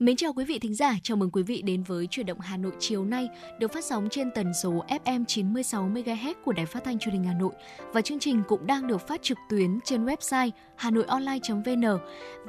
Mến chào quý vị thính giả, chào mừng quý vị đến với Chuyển động Hà Nội chiều nay được phát sóng trên tần số FM 96 MHz của Đài Phát thanh Truyền hình Hà Nội và chương trình cũng đang được phát trực tuyến trên website hanoionline.vn.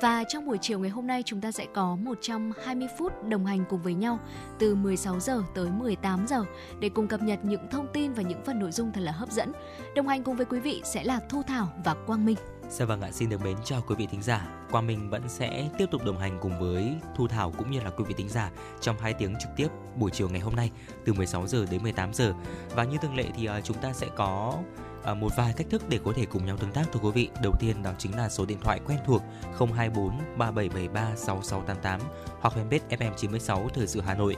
Và trong buổi chiều ngày hôm nay chúng ta sẽ có 120 phút đồng hành cùng với nhau từ 16 giờ tới 18 giờ để cùng cập nhật những thông tin và những phần nội dung thật là hấp dẫn. Đồng hành cùng với quý vị sẽ là Thu Thảo và Quang Minh. Dạ vâng ạ, xin được mến chào quý vị thính giả. Quang Minh vẫn sẽ tiếp tục đồng hành cùng với Thu Thảo cũng như là quý vị thính giả trong hai tiếng trực tiếp buổi chiều ngày hôm nay từ 16 giờ đến 18 giờ. Và như thường lệ thì ờ, chúng ta sẽ có ờ, một vài cách thức để có thể cùng nhau tương tác thưa quý vị. Đầu tiên đó chính là số điện thoại quen thuộc 024 3773 6688 hoặc fanpage FM96 Thời sự Hà Nội.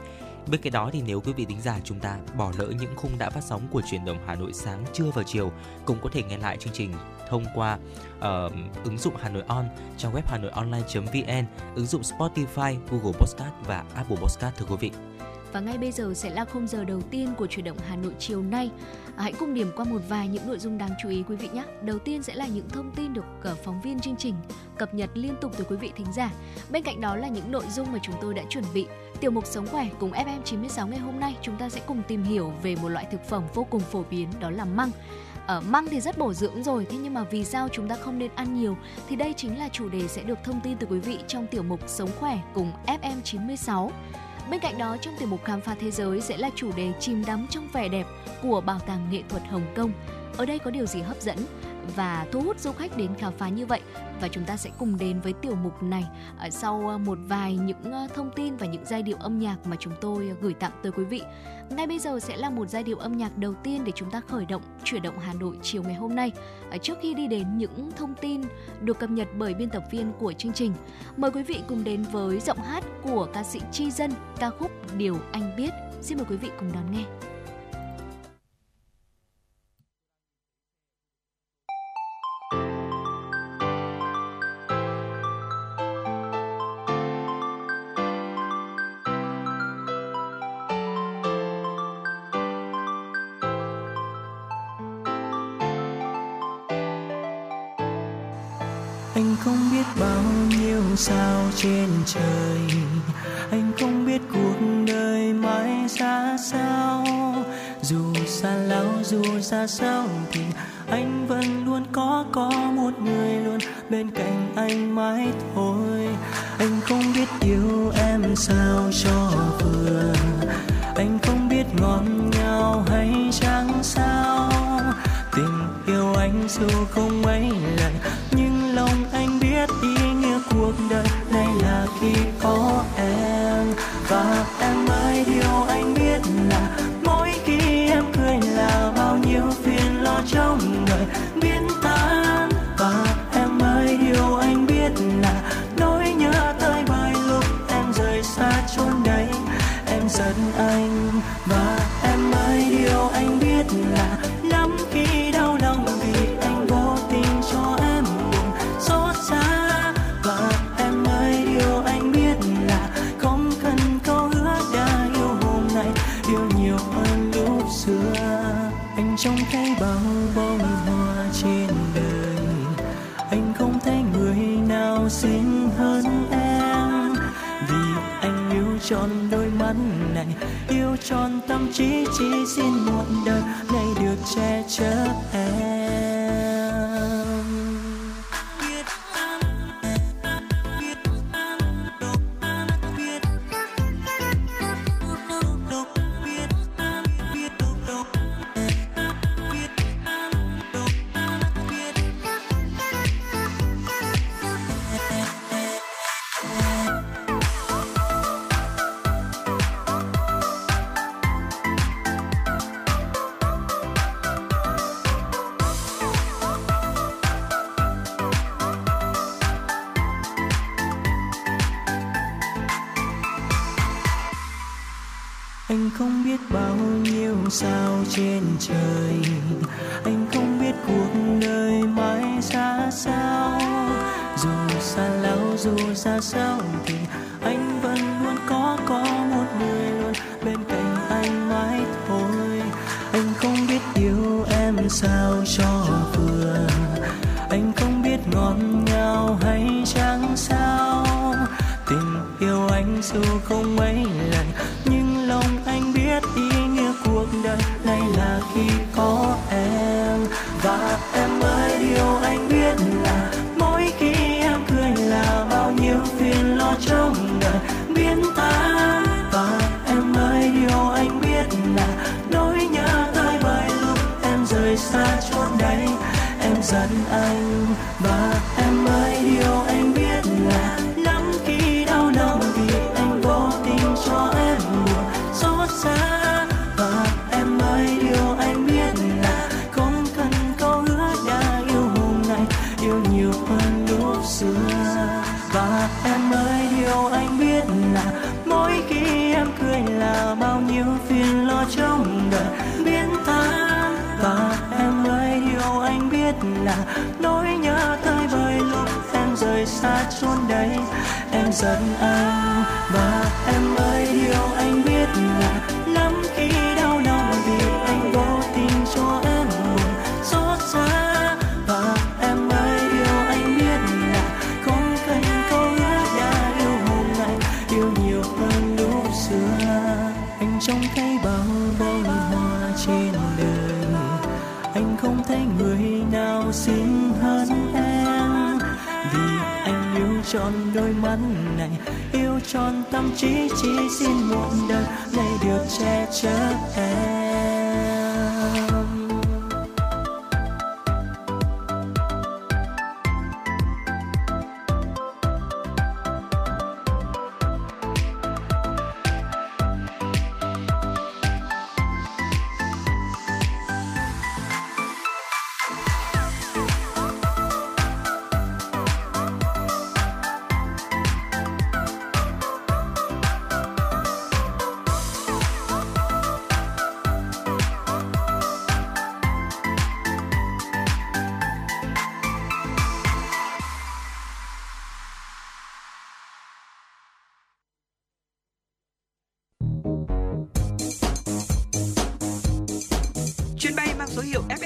Bên cạnh đó thì nếu quý vị tính giả chúng ta bỏ lỡ những khung đã phát sóng của truyền động Hà Nội sáng, trưa và chiều cũng có thể nghe lại chương trình thông qua uh, ứng dụng Hà Nội On, trang web hanoionline.vn, ứng dụng Spotify, Google Podcast và Apple Podcast thưa quý vị. Và ngay bây giờ sẽ là khung giờ đầu tiên của chuyển động Hà Nội chiều nay. À, hãy cùng điểm qua một vài những nội dung đáng chú ý quý vị nhé. Đầu tiên sẽ là những thông tin được ờ, phóng viên chương trình cập nhật liên tục từ quý vị thính giả. Bên cạnh đó là những nội dung mà chúng tôi đã chuẩn bị. Tiểu mục Sống khỏe cùng FM96 ngày hôm nay chúng ta sẽ cùng tìm hiểu về một loại thực phẩm vô cùng phổ biến đó là măng. Ở măng thì rất bổ dưỡng rồi, thế nhưng mà vì sao chúng ta không nên ăn nhiều? Thì đây chính là chủ đề sẽ được thông tin từ quý vị trong tiểu mục Sống khỏe cùng FM96. Bên cạnh đó, trong tiểu mục khám phá thế giới sẽ là chủ đề chìm đắm trong vẻ đẹp của bảo tàng nghệ thuật Hồng Kông. Ở đây có điều gì hấp dẫn và thu hút du khách đến khám phá như vậy và chúng ta sẽ cùng đến với tiểu mục này sau ờ, một vài những ờ, thông tin và những giai điệu âm nhạc mà chúng tôi ờ, gửi tặng tới quý vị. Ngay bây giờ sẽ là một giai điệu âm nhạc đầu tiên để chúng ta khởi động chuyển động Hà Nội chiều ngày hôm nay. Trước khi đi đến những thông tin được cập nhật bởi biên tập viên của chương trình, mời quý vị cùng đến với giọng hát của ca sĩ Chi Dân ca khúc Điều Anh Biết. Xin mời quý vị cùng đón nghe. Sao trên trời? Anh không biết cuộc đời mãi ra sao. Dù xa lão dù xa sao thì anh vẫn luôn có có một người luôn bên cạnh anh mãi thôi. Anh không biết yêu em sao cho vừa. Anh không biết ngọt ngào hay chẳng sao. Tình yêu anh dù không mấy lần, nhưng lòng anh biết cuộc đời này là khi có em. Và em ơi, điều anh biết là mỗi khi em cười là bao nhiêu phiền lo trong đời. Tròn tâm trí chỉ xin một đời này được che chở em.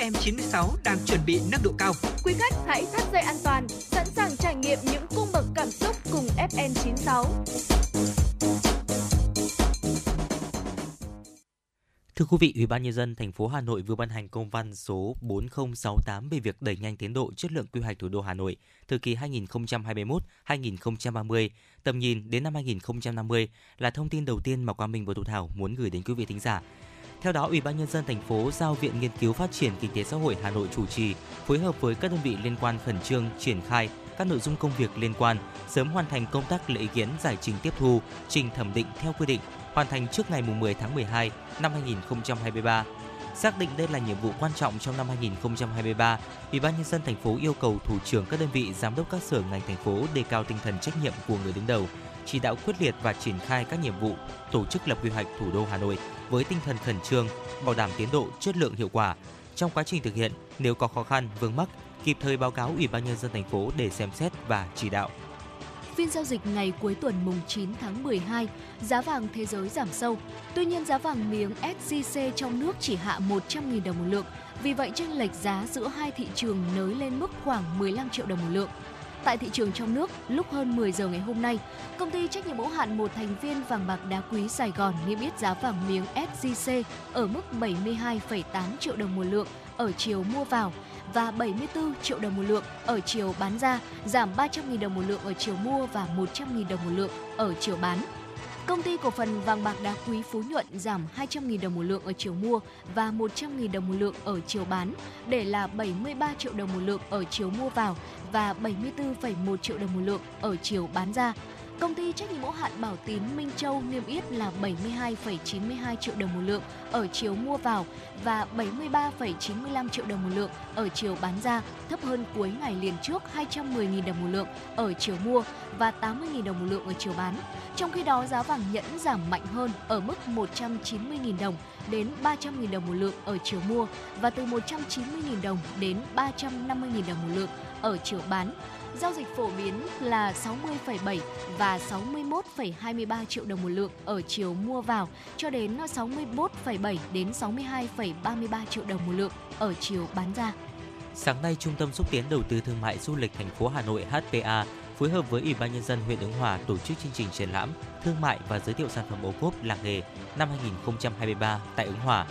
FM96 đang chuẩn bị nâng độ cao. Quý khách hãy thắt dây an toàn, sẵn sàng trải nghiệm những cung bậc cảm xúc cùng FN96. Thưa quý vị, Ủy ban nhân dân thành phố Hà Nội vừa ban hành công văn số 4068 về việc đẩy nhanh tiến độ chất lượng quy hoạch thủ đô Hà Nội thời kỳ 2021-2030, tầm nhìn đến năm 2050 là thông tin đầu tiên mà Quang Minh và Thu Thảo muốn gửi đến quý vị thính giả. Theo đó, Ủy ban nhân dân thành phố giao Viện Nghiên cứu Phát triển Kinh tế Xã hội Hà Nội chủ trì, phối hợp với các đơn vị liên quan khẩn trương triển khai các nội dung công việc liên quan, sớm hoàn thành công tác lấy ý kiến giải trình tiếp thu, trình thẩm định theo quy định, hoàn thành trước ngày 10 tháng 12 năm 2023. Xác định đây là nhiệm vụ quan trọng trong năm 2023, Ủy ban nhân dân thành phố yêu cầu thủ trưởng các đơn vị giám đốc các sở ngành thành phố đề cao tinh thần trách nhiệm của người đứng đầu, chỉ đạo quyết liệt và triển khai các nhiệm vụ tổ chức lập quy hoạch thủ đô Hà Nội với tinh thần khẩn trương, bảo đảm tiến độ, chất lượng hiệu quả. Trong quá trình thực hiện, nếu có khó khăn, vướng mắc, kịp thời báo cáo Ủy ban nhân dân thành phố để xem xét và chỉ đạo. Phiên giao dịch ngày cuối tuần mùng 9 tháng 12, giá vàng thế giới giảm sâu. Tuy nhiên giá vàng miếng SJC trong nước chỉ hạ 100.000 đồng một lượng. Vì vậy chênh lệch giá giữa hai thị trường nới lên mức khoảng 15 triệu đồng một lượng. Tại thị trường trong nước, lúc hơn 10 giờ ngày hôm nay, công ty trách nhiệm hữu hạn một thành viên vàng bạc đá quý Sài Gòn niêm yết giá vàng miếng SJC ở mức 72,8 triệu đồng một lượng ở chiều mua vào và 74 triệu đồng một lượng ở chiều bán ra, giảm 300.000 đồng một lượng ở chiều mua và 100.000 đồng một lượng ở chiều bán. Công ty cổ phần vàng bạc đá quý Phú Nhuận giảm 200.000 đồng một lượng ở chiều mua và 100.000 đồng một lượng ở chiều bán, để là 73 triệu đồng một lượng ở chiều mua vào và 74,1 triệu đồng một lượng ở chiều bán ra. Công ty trách nhiệm hữu hạn Bảo Tín Minh Châu niêm yết là 72,92 triệu đồng một lượng ở chiều mua vào và 73,95 triệu đồng một lượng ở chiều bán ra, thấp hơn cuối ngày liền trước 210.000 đồng một lượng ở chiều mua và 80.000 đồng một lượng ở chiều bán. Trong khi đó, giá vàng nhẫn giảm mạnh hơn ở mức 190.000 đồng đến 300.000 đồng một lượng ở chiều mua và từ 190.000 đồng đến 350.000 đồng một lượng ở chiều bán. Giao dịch phổ biến là 60,7 và 61,23 triệu đồng một lượng ở chiều mua vào cho đến 61,7 đến 62,33 triệu đồng một lượng ở chiều bán ra. Sáng nay, Trung tâm xúc tiến đầu tư thương mại du lịch thành phố Hà Nội HPA phối hợp với Ủy ban nhân dân huyện Ứng Hòa tổ chức chương trình triển lãm thương mại và giới thiệu sản phẩm ô cốp làng nghề năm 2023 tại Ứng Hòa.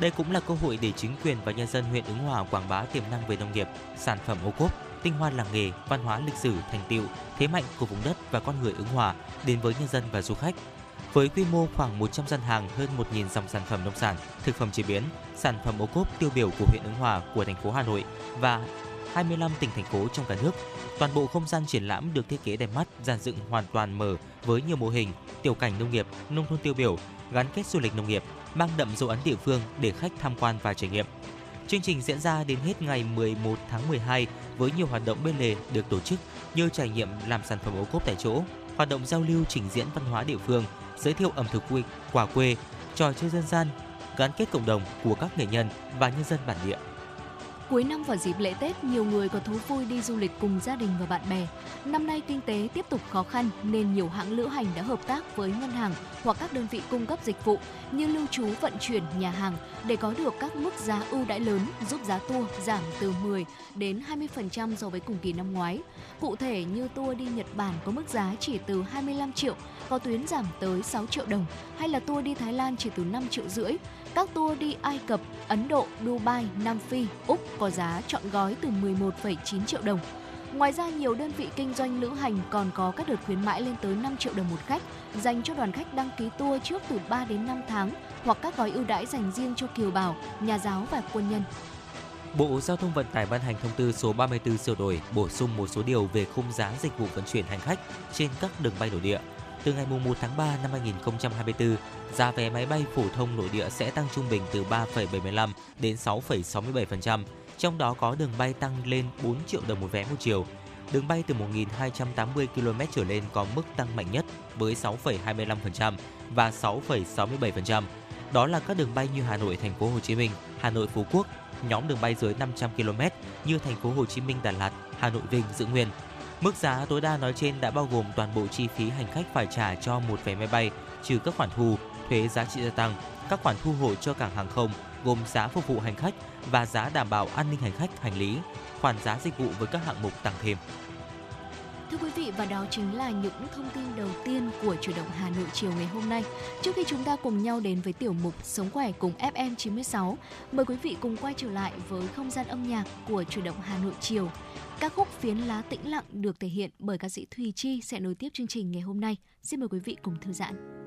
Đây cũng là cơ hội để chính quyền và nhân dân huyện Ứng Hòa quảng bá tiềm năng về nông nghiệp, sản phẩm ô cốp, tinh hoa làng nghề, văn hóa lịch sử, thành tiệu, thế mạnh của vùng đất và con người Ứng Hòa đến với nhân dân và du khách. Với quy mô khoảng 100 gian hàng, hơn 1.000 dòng sản phẩm nông sản, thực phẩm chế biến, sản phẩm ô cốp tiêu biểu của huyện Ứng Hòa của thành phố Hà Nội và 25 tỉnh thành phố trong cả nước. Toàn bộ không gian triển lãm được thiết kế đẹp mắt, dàn dựng hoàn toàn mở với nhiều mô hình, tiểu cảnh nông nghiệp, nông thôn tiêu biểu, gắn kết du lịch nông nghiệp, mang đậm dấu ấn địa phương để khách tham quan và trải nghiệm. Chương trình diễn ra đến hết ngày 11 tháng 12 với nhiều hoạt động bên lề được tổ chức như trải nghiệm làm sản phẩm ô cốp tại chỗ, hoạt động giao lưu trình diễn văn hóa địa phương, giới thiệu ẩm thực quê, quà quê, trò chơi dân gian, gắn kết cộng đồng của các nghệ nhân và nhân dân bản địa. Cuối năm vào dịp lễ Tết, nhiều người có thú vui đi du lịch cùng gia đình và bạn bè. Năm nay kinh tế tiếp tục khó khăn nên nhiều hãng lữ hành đã hợp tác với ngân hàng hoặc các đơn vị cung cấp dịch vụ như lưu trú, vận chuyển, nhà hàng để có được các mức giá ưu đãi lớn giúp giá tour giảm từ 10 đến 20% so với cùng kỳ năm ngoái. Cụ thể như tour đi Nhật Bản có mức giá chỉ từ 25 triệu, có tuyến giảm tới 6 triệu đồng, hay là tour đi Thái Lan chỉ từ 5 triệu rưỡi. Các tour đi Ai Cập, Ấn Độ, Dubai, Nam Phi, Úc có giá chọn gói từ 11,9 triệu đồng. Ngoài ra, nhiều đơn vị kinh doanh lữ hành còn có các đợt khuyến mãi lên tới 5 triệu đồng một khách dành cho đoàn khách đăng ký tour trước từ 3 đến 5 tháng hoặc các gói ưu đãi dành riêng cho kiều bào, nhà giáo và quân nhân. Bộ Giao thông Vận tải ban hành thông tư số 34 sửa đổi, bổ sung một số điều về khung giá dịch vụ vận chuyển hành khách trên các đường bay nội địa. Từ ngày 1 tháng 3 năm 2024, giá vé máy bay phổ thông nội địa sẽ tăng trung bình từ 3,75 đến 6,67%, trong đó có đường bay tăng lên 4 triệu đồng một vé một chiều. Đường bay từ 1.280 km trở lên có mức tăng mạnh nhất với 6,25% và 6,67%. Đó là các đường bay như Hà Nội Thành phố Hồ Chí Minh, Hà Nội Phú Quốc, nhóm đường bay dưới 500 km như Thành phố Hồ Chí Minh Đà Lạt, Hà Nội Vinh giữ nguyên. Mức giá tối đa nói trên đã bao gồm toàn bộ chi phí hành khách phải trả cho một vé máy bay, trừ các khoản thu, thuế giá trị gia tăng, các khoản thu hồi cho cảng hàng không, gồm giá phục vụ hành khách và giá đảm bảo an ninh hành khách hành lý, khoản giá dịch vụ với các hạng mục tăng thêm. Thưa quý vị và đó chính là những thông tin đầu tiên của chủ động Hà Nội chiều ngày hôm nay. Trước khi chúng ta cùng nhau đến với tiểu mục Sống khỏe cùng FM 96, mời quý vị cùng quay trở lại với không gian âm nhạc của chủ động Hà Nội chiều. các khúc Phiến lá tĩnh lặng được thể hiện bởi ca sĩ Thùy Chi sẽ nối tiếp chương trình ngày hôm nay. Xin mời quý vị cùng thư giãn.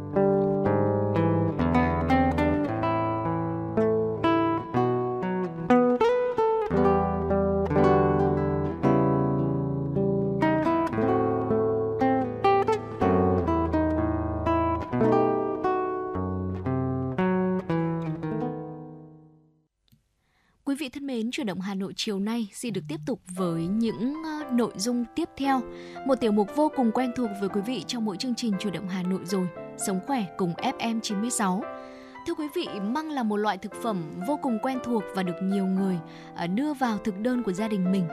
vị thân mến, chuyển động Hà Nội chiều nay xin được tiếp tục với những ờ, nội dung tiếp theo. Một tiểu mục vô cùng quen thuộc với quý vị trong mỗi chương trình chuyển động Hà Nội rồi, Sống khỏe cùng FM 96. Thưa quý vị, măng là một loại thực phẩm vô cùng quen thuộc và được nhiều người ờ, đưa vào thực đơn của gia đình mình.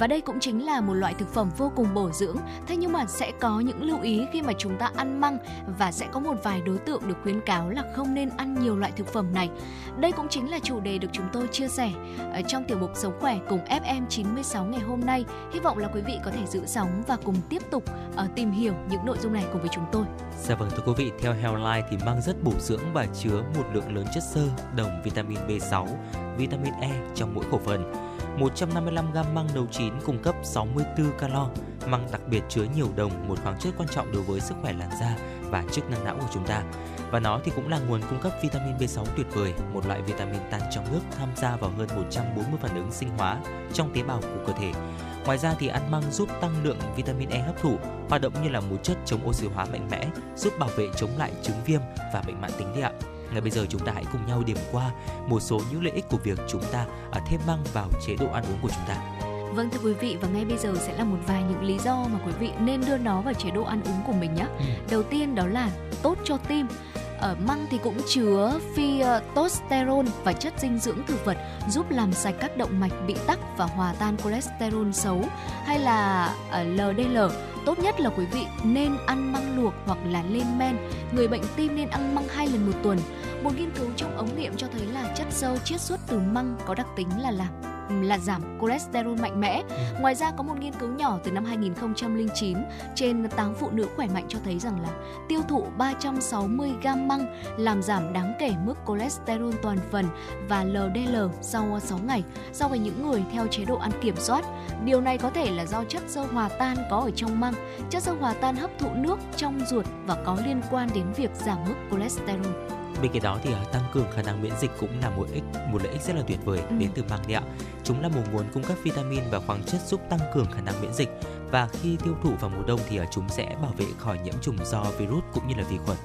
Và đây cũng chính là một loại thực phẩm vô cùng bổ dưỡng. Thế nhưng mà sẽ có những lưu ý khi mà chúng ta ăn măng và sẽ có một vài đối tượng được khuyến cáo là không nên ăn nhiều loại thực phẩm này. Đây cũng chính là chủ đề được chúng tôi chia sẻ ở trong tiểu mục Sống khỏe cùng FM 96 ngày hôm nay. Hy vọng là quý vị có thể giữ sóng và cùng tiếp tục ờ, tìm hiểu những nội dung này cùng với chúng tôi. Dạ vâng thưa quý vị, theo Healthline thì măng rất bổ dưỡng và chứa một lượng lớn chất xơ, đồng, vitamin B6, vitamin E trong mỗi khẩu phần. 155 g măng nấu chín cung cấp 64 calo. Măng đặc biệt chứa nhiều đồng, một khoáng chất quan trọng đối với sức khỏe làn da và chức năng não của chúng ta. Và nó thì cũng là nguồn cung cấp vitamin B6 tuyệt vời, một loại vitamin tan trong nước tham gia vào hơn 140 phản ứng sinh hóa trong tế bào của cơ thể. Ngoài ra thì ăn măng giúp tăng lượng vitamin E hấp thụ, hoạt động như là một chất chống oxy hóa mạnh mẽ, giúp bảo vệ chống lại chứng viêm và bệnh mãn tính đi ạ. Ngay bây giờ chúng ta hãy cùng nhau điểm qua một số những lợi ích của việc chúng ta à, thêm măng vào chế độ ăn uống của chúng ta. Vâng thưa quý vị và ngay bây giờ sẽ là một vài những lý do mà quý vị nên đưa nó vào chế độ ăn uống của mình nhé. Đầu tiên đó là tốt cho tim. Ở măng thì cũng chứa phytosterol và chất dinh dưỡng thực vật giúp làm sạch các động mạch bị tắc và hòa tan cholesterol xấu hay là ờ, LDL. Tốt nhất là quý vị nên ăn măng luộc hoặc là lên men. Người bệnh tim nên ăn măng hai lần một tuần. Một nghiên cứu trong ống nghiệm cho thấy là chất xơ chiết xuất từ măng có đặc tính là làm là giảm cholesterol mạnh mẽ. Ngoài ra có một nghiên cứu nhỏ từ năm 2009 trên 8 phụ nữ khỏe mạnh cho thấy rằng là tiêu thụ 360 gam măng làm giảm đáng kể mức cholesterol toàn phần và LDL sau 6 ngày so với những người theo chế độ ăn kiểm soát. Điều này có thể là do chất xơ hòa tan có ở trong măng. Chất xơ hòa tan hấp thụ nước trong ruột và có liên quan đến việc giảm mức cholesterol. Bên cạnh đó thì à, tăng cường khả năng miễn dịch cũng là một ích một lợi ích rất là tuyệt vời Ừ. đến từ măng đấy ạ. Chúng là một nguồn cung cấp vitamin và khoáng chất giúp tăng cường khả năng miễn dịch và khi tiêu thụ vào mùa đông thì à, chúng sẽ bảo vệ khỏi nhiễm trùng do virus cũng như là vi khuẩn.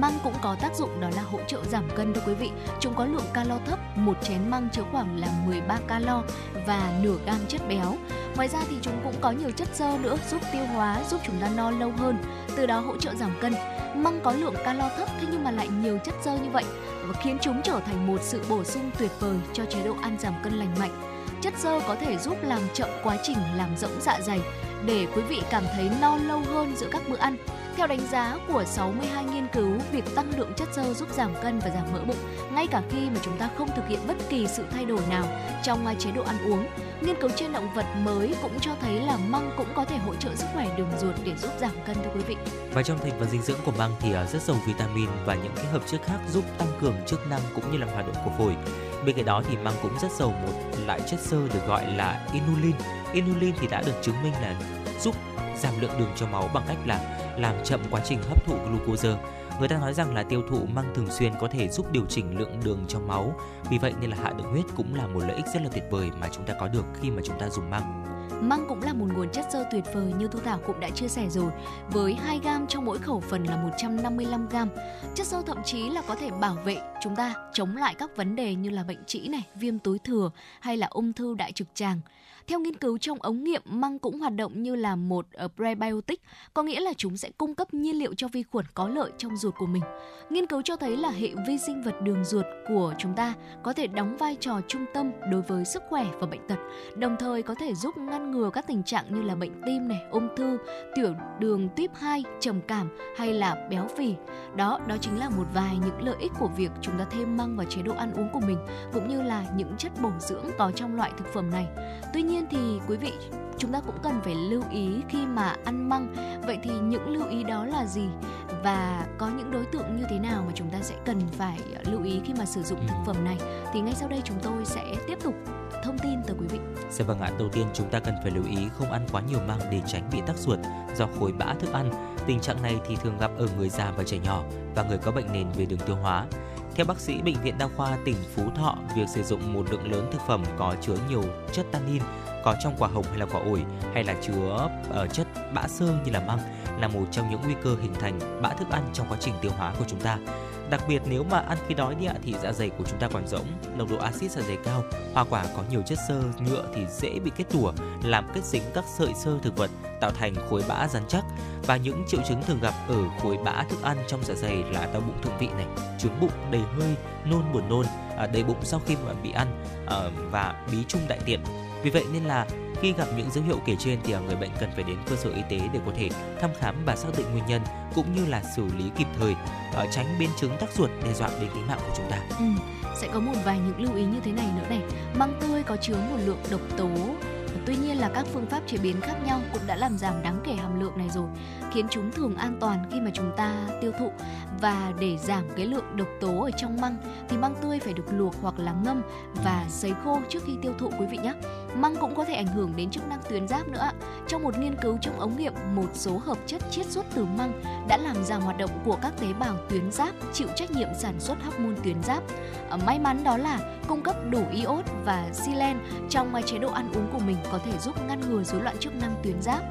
Măng cũng có tác dụng đó là hỗ trợ giảm cân thưa quý vị. Chúng có lượng calo thấp, một chén măng chứa khoảng là 13 calo và nửa gam chất béo. Ngoài ra thì chúng cũng có nhiều chất xơ nữa giúp tiêu hóa, giúp chúng ta no lâu hơn, từ đó hỗ trợ giảm cân. Măng có lượng calo thấp thế nhưng mà lại nhiều chất xơ như vậy và khiến chúng trở thành một sự bổ sung tuyệt vời cho chế độ ăn giảm cân lành mạnh. Chất xơ có thể giúp làm chậm quá trình làm rỗng dạ dày để quý vị cảm thấy no lâu hơn giữa các bữa ăn. Theo đánh giá của 62 nghiên cứu, việc tăng lượng chất xơ giúp giảm cân và giảm mỡ bụng, ngay cả khi mà chúng ta không thực hiện bất kỳ sự thay đổi nào trong à, chế độ ăn uống. Nghiên cứu trên động vật mới cũng cho thấy là măng cũng có thể hỗ trợ sức khỏe đường ruột để giúp giảm cân thưa quý vị. Và trong thành phần dinh dưỡng của măng thì à, rất giàu vitamin và những cái hợp chất khác giúp tăng cường chức năng cũng như là hoạt động của phổi. Bên cạnh đó thì măng cũng rất giàu một loại chất xơ được gọi là inulin. Inulin thì đã được chứng minh là giúp giảm lượng đường trong máu bằng cách là làm chậm quá trình hấp thụ glucose. Người ta nói rằng là tiêu thụ măng thường xuyên có thể giúp điều chỉnh lượng đường trong máu. Vì vậy nên là hạ đường huyết cũng là một lợi ích rất là tuyệt vời mà chúng ta có được khi mà chúng ta dùng măng. Măng cũng là một nguồn chất xơ tuyệt vời như Thu Thảo cũng đã chia sẻ rồi. Với 2 gam trong mỗi khẩu phần là 155 gam. Chất xơ thậm chí là có thể bảo vệ chúng ta chống lại các vấn đề như là bệnh trĩ này, viêm túi thừa hay là ung thư đại trực tràng. Theo nghiên cứu trong ống nghiệm, măng cũng hoạt động như là một ờ, prebiotic, có nghĩa là chúng sẽ cung cấp nhiên liệu cho vi khuẩn có lợi trong ruột của mình. Nghiên cứu cho thấy là hệ vi sinh vật đường ruột của chúng ta có thể đóng vai trò trung tâm đối với sức khỏe và bệnh tật, đồng thời có thể giúp ngăn ngừa các tình trạng như là bệnh tim này, ung thư, tiểu đường tuyếp 2, trầm cảm hay là béo phì. Đó, đó chính là một vài những lợi ích của việc chúng ta thêm măng vào chế độ ăn uống của mình cũng như là những chất bổ dưỡng có trong loại thực phẩm này. Tuy nhiên thì quý vị chúng ta cũng cần phải lưu ý khi mà ăn măng vậy thì những lưu ý đó là gì và có những đối tượng như thế nào mà chúng ta sẽ cần phải lưu ý khi mà sử dụng thực phẩm này thì ngay sau đây chúng tôi sẽ tiếp tục thông tin tới quý vị. Sẽ vâng ạ, đầu tiên chúng ta cần phải lưu ý không ăn quá nhiều măng để tránh bị tắc ruột do khối bã thức ăn. Tình trạng này thì thường gặp ở người già và trẻ nhỏ và người có bệnh nền về đường tiêu hóa. Theo bác sĩ Bệnh viện Đa khoa tỉnh Phú Thọ, việc sử dụng một lượng lớn thực phẩm có chứa nhiều chất tannin có trong quả hồng hay là quả ổi hay là chứa uh, chất bã xương như là măng là một trong những nguy cơ hình thành bã thức ăn trong quá trình tiêu hóa của chúng ta. Đặc biệt nếu mà ăn khi đói đi ạ thì dạ dày của chúng ta còn rỗng, nồng độ axit dạ dày cao, hoa quả có nhiều chất xơ, nhựa thì dễ bị kết tủa, làm kết dính các sợi xơ thực vật tạo thành khối bã rắn chắc và những triệu chứng thường gặp ở khối bã thức ăn trong dạ dày là đau bụng thượng vị này, trướng bụng, đầy hơi, nôn buồn nôn, à, đầy bụng sau khi mà bị ăn ờ, và bí trung đại tiện. Vì vậy nên là khi gặp những dấu hiệu kể trên thì à, người bệnh cần phải đến cơ sở y tế để có thể thăm khám và xác định nguyên nhân cũng như là xử lý kịp thời, à, tránh biến chứng tắc ruột đe dọa đến tính mạng của chúng ta. Ừ, sẽ có một vài những lưu ý như thế này nữa này. Măng tươi có chứa một lượng độc tố Tuy nhiên là các phương pháp chế biến khác nhau cũng đã làm giảm đáng kể hàm lượng này rồi, khiến chúng thường an toàn khi mà chúng ta tiêu thụ. Và để giảm cái lượng độc tố ở trong măng thì măng tươi phải được luộc hoặc là ngâm và sấy khô trước khi tiêu thụ quý vị nhé. Măng cũng có thể ảnh hưởng đến chức năng tuyến giáp nữa. Trong một nghiên cứu trong ống nghiệm, một số hợp chất chiết xuất từ măng đã làm giảm hoạt động của các tế bào tuyến giáp chịu trách nhiệm sản xuất hormone tuyến giáp. Ờ, may mắn đó là cung cấp đủ iốt và silen trong chế độ ăn uống của mình có thể giúp ngăn ngừa rối loạn chức năng tuyến giáp.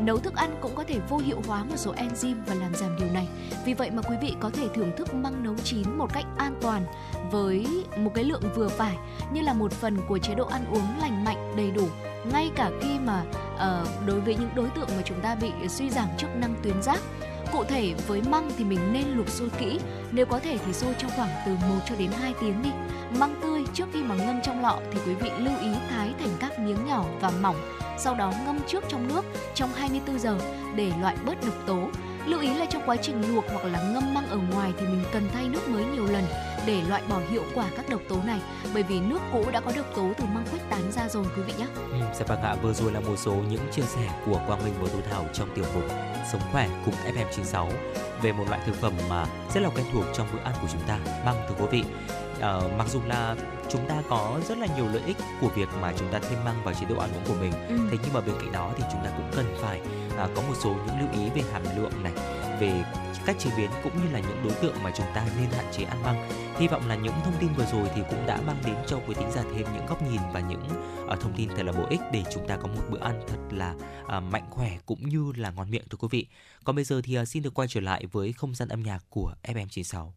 Nấu thức ăn cũng có thể vô hiệu hóa một số enzyme và làm giảm điều này. Vì vậy mà quý vị có thể thưởng thức măng nấu chín một cách an toàn với một cái lượng vừa phải như là một phần của chế độ ăn uống lành mạnh đầy đủ ngay cả khi mà uh, đối với những đối tượng mà chúng ta bị suy giảm chức năng tuyến giáp Cụ thể với măng thì mình nên luộc sôi kỹ, nếu có thể thì sôi trong khoảng từ 1 cho đến 2 tiếng đi. Măng tươi trước khi mà ngâm trong lọ thì quý vị lưu ý thái thành các miếng nhỏ và mỏng, sau đó ngâm trước trong nước trong 24 giờ để loại bớt độc tố. Lưu ý là trong quá trình luộc hoặc là ngâm măng ở ngoài thì mình cần thay nước mới nhiều lần để loại bỏ hiệu quả các độc tố này bởi vì nước cũ đã có độc tố từ măng khuếch tán ra rồi quý vị nhé. Ừ, dạ vâng ạ, vừa rồi là một số những chia sẻ của Quang Minh và Tú Thảo trong tiểu mục Sống khỏe cùng FM96 về một loại thực phẩm mà rất là quen thuộc trong bữa ăn của chúng ta, măng thưa quý vị. À, mặc dù là chúng ta có rất là nhiều lợi ích của việc mà chúng ta thêm măng vào chế độ ăn uống của mình, ừ. thế nhưng mà bên cạnh đó thì chúng ta cũng cần phải à, có một số những lưu ý về hàm lượng này, về cách chế biến cũng như là những đối tượng mà chúng ta nên hạn chế ăn măng. Hy vọng là những thông tin vừa rồi thì cũng đã mang đến cho quý thính giả thêm những góc nhìn và những uh, thông tin thật là bổ ích để chúng ta có một bữa ăn thật là uh, mạnh khỏe cũng như là ngon miệng thưa quý vị. Còn bây giờ thì uh, xin được quay trở lại với không gian âm nhạc của FM96.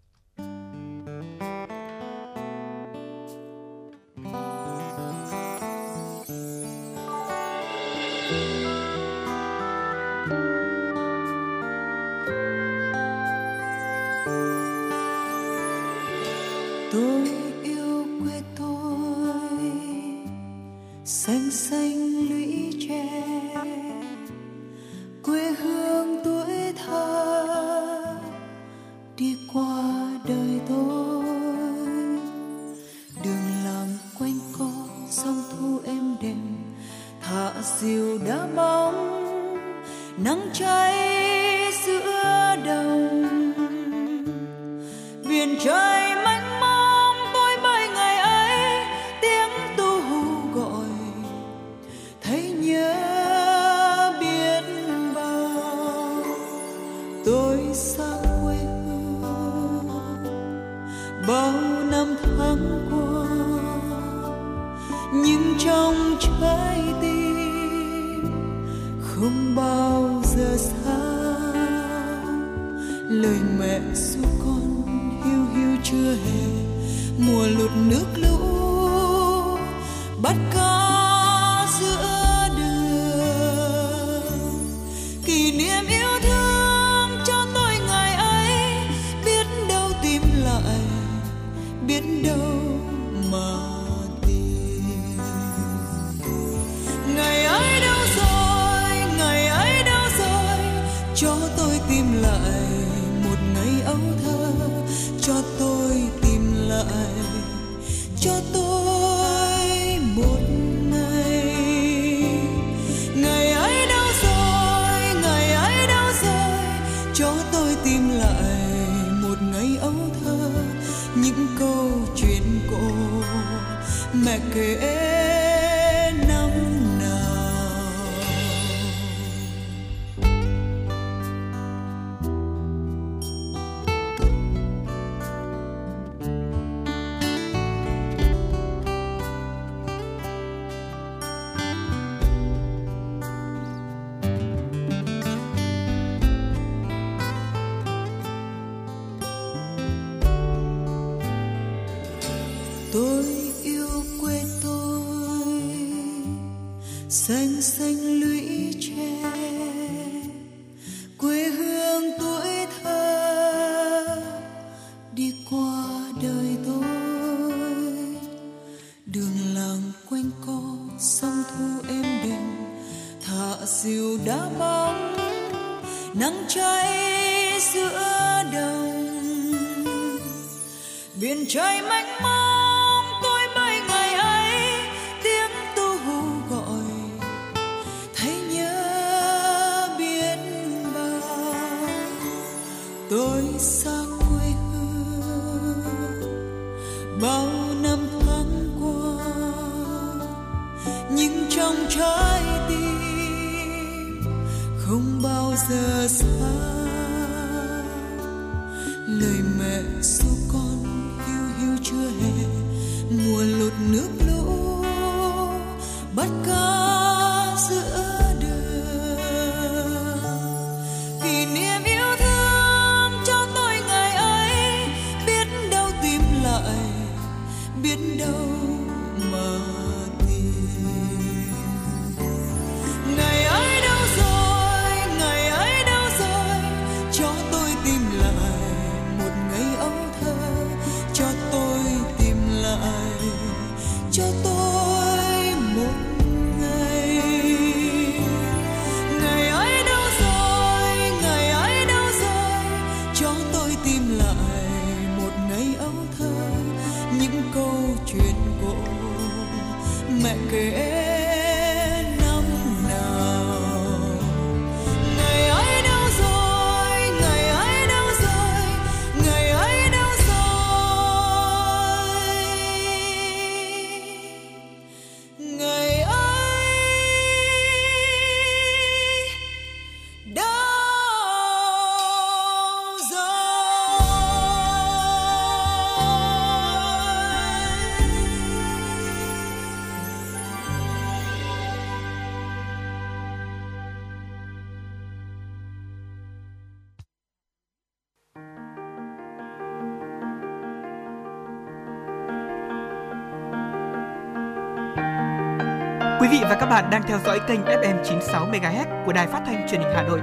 và các bạn đang theo dõi kênh FM 96 MHz của đài phát thanh truyền hình Hà Nội.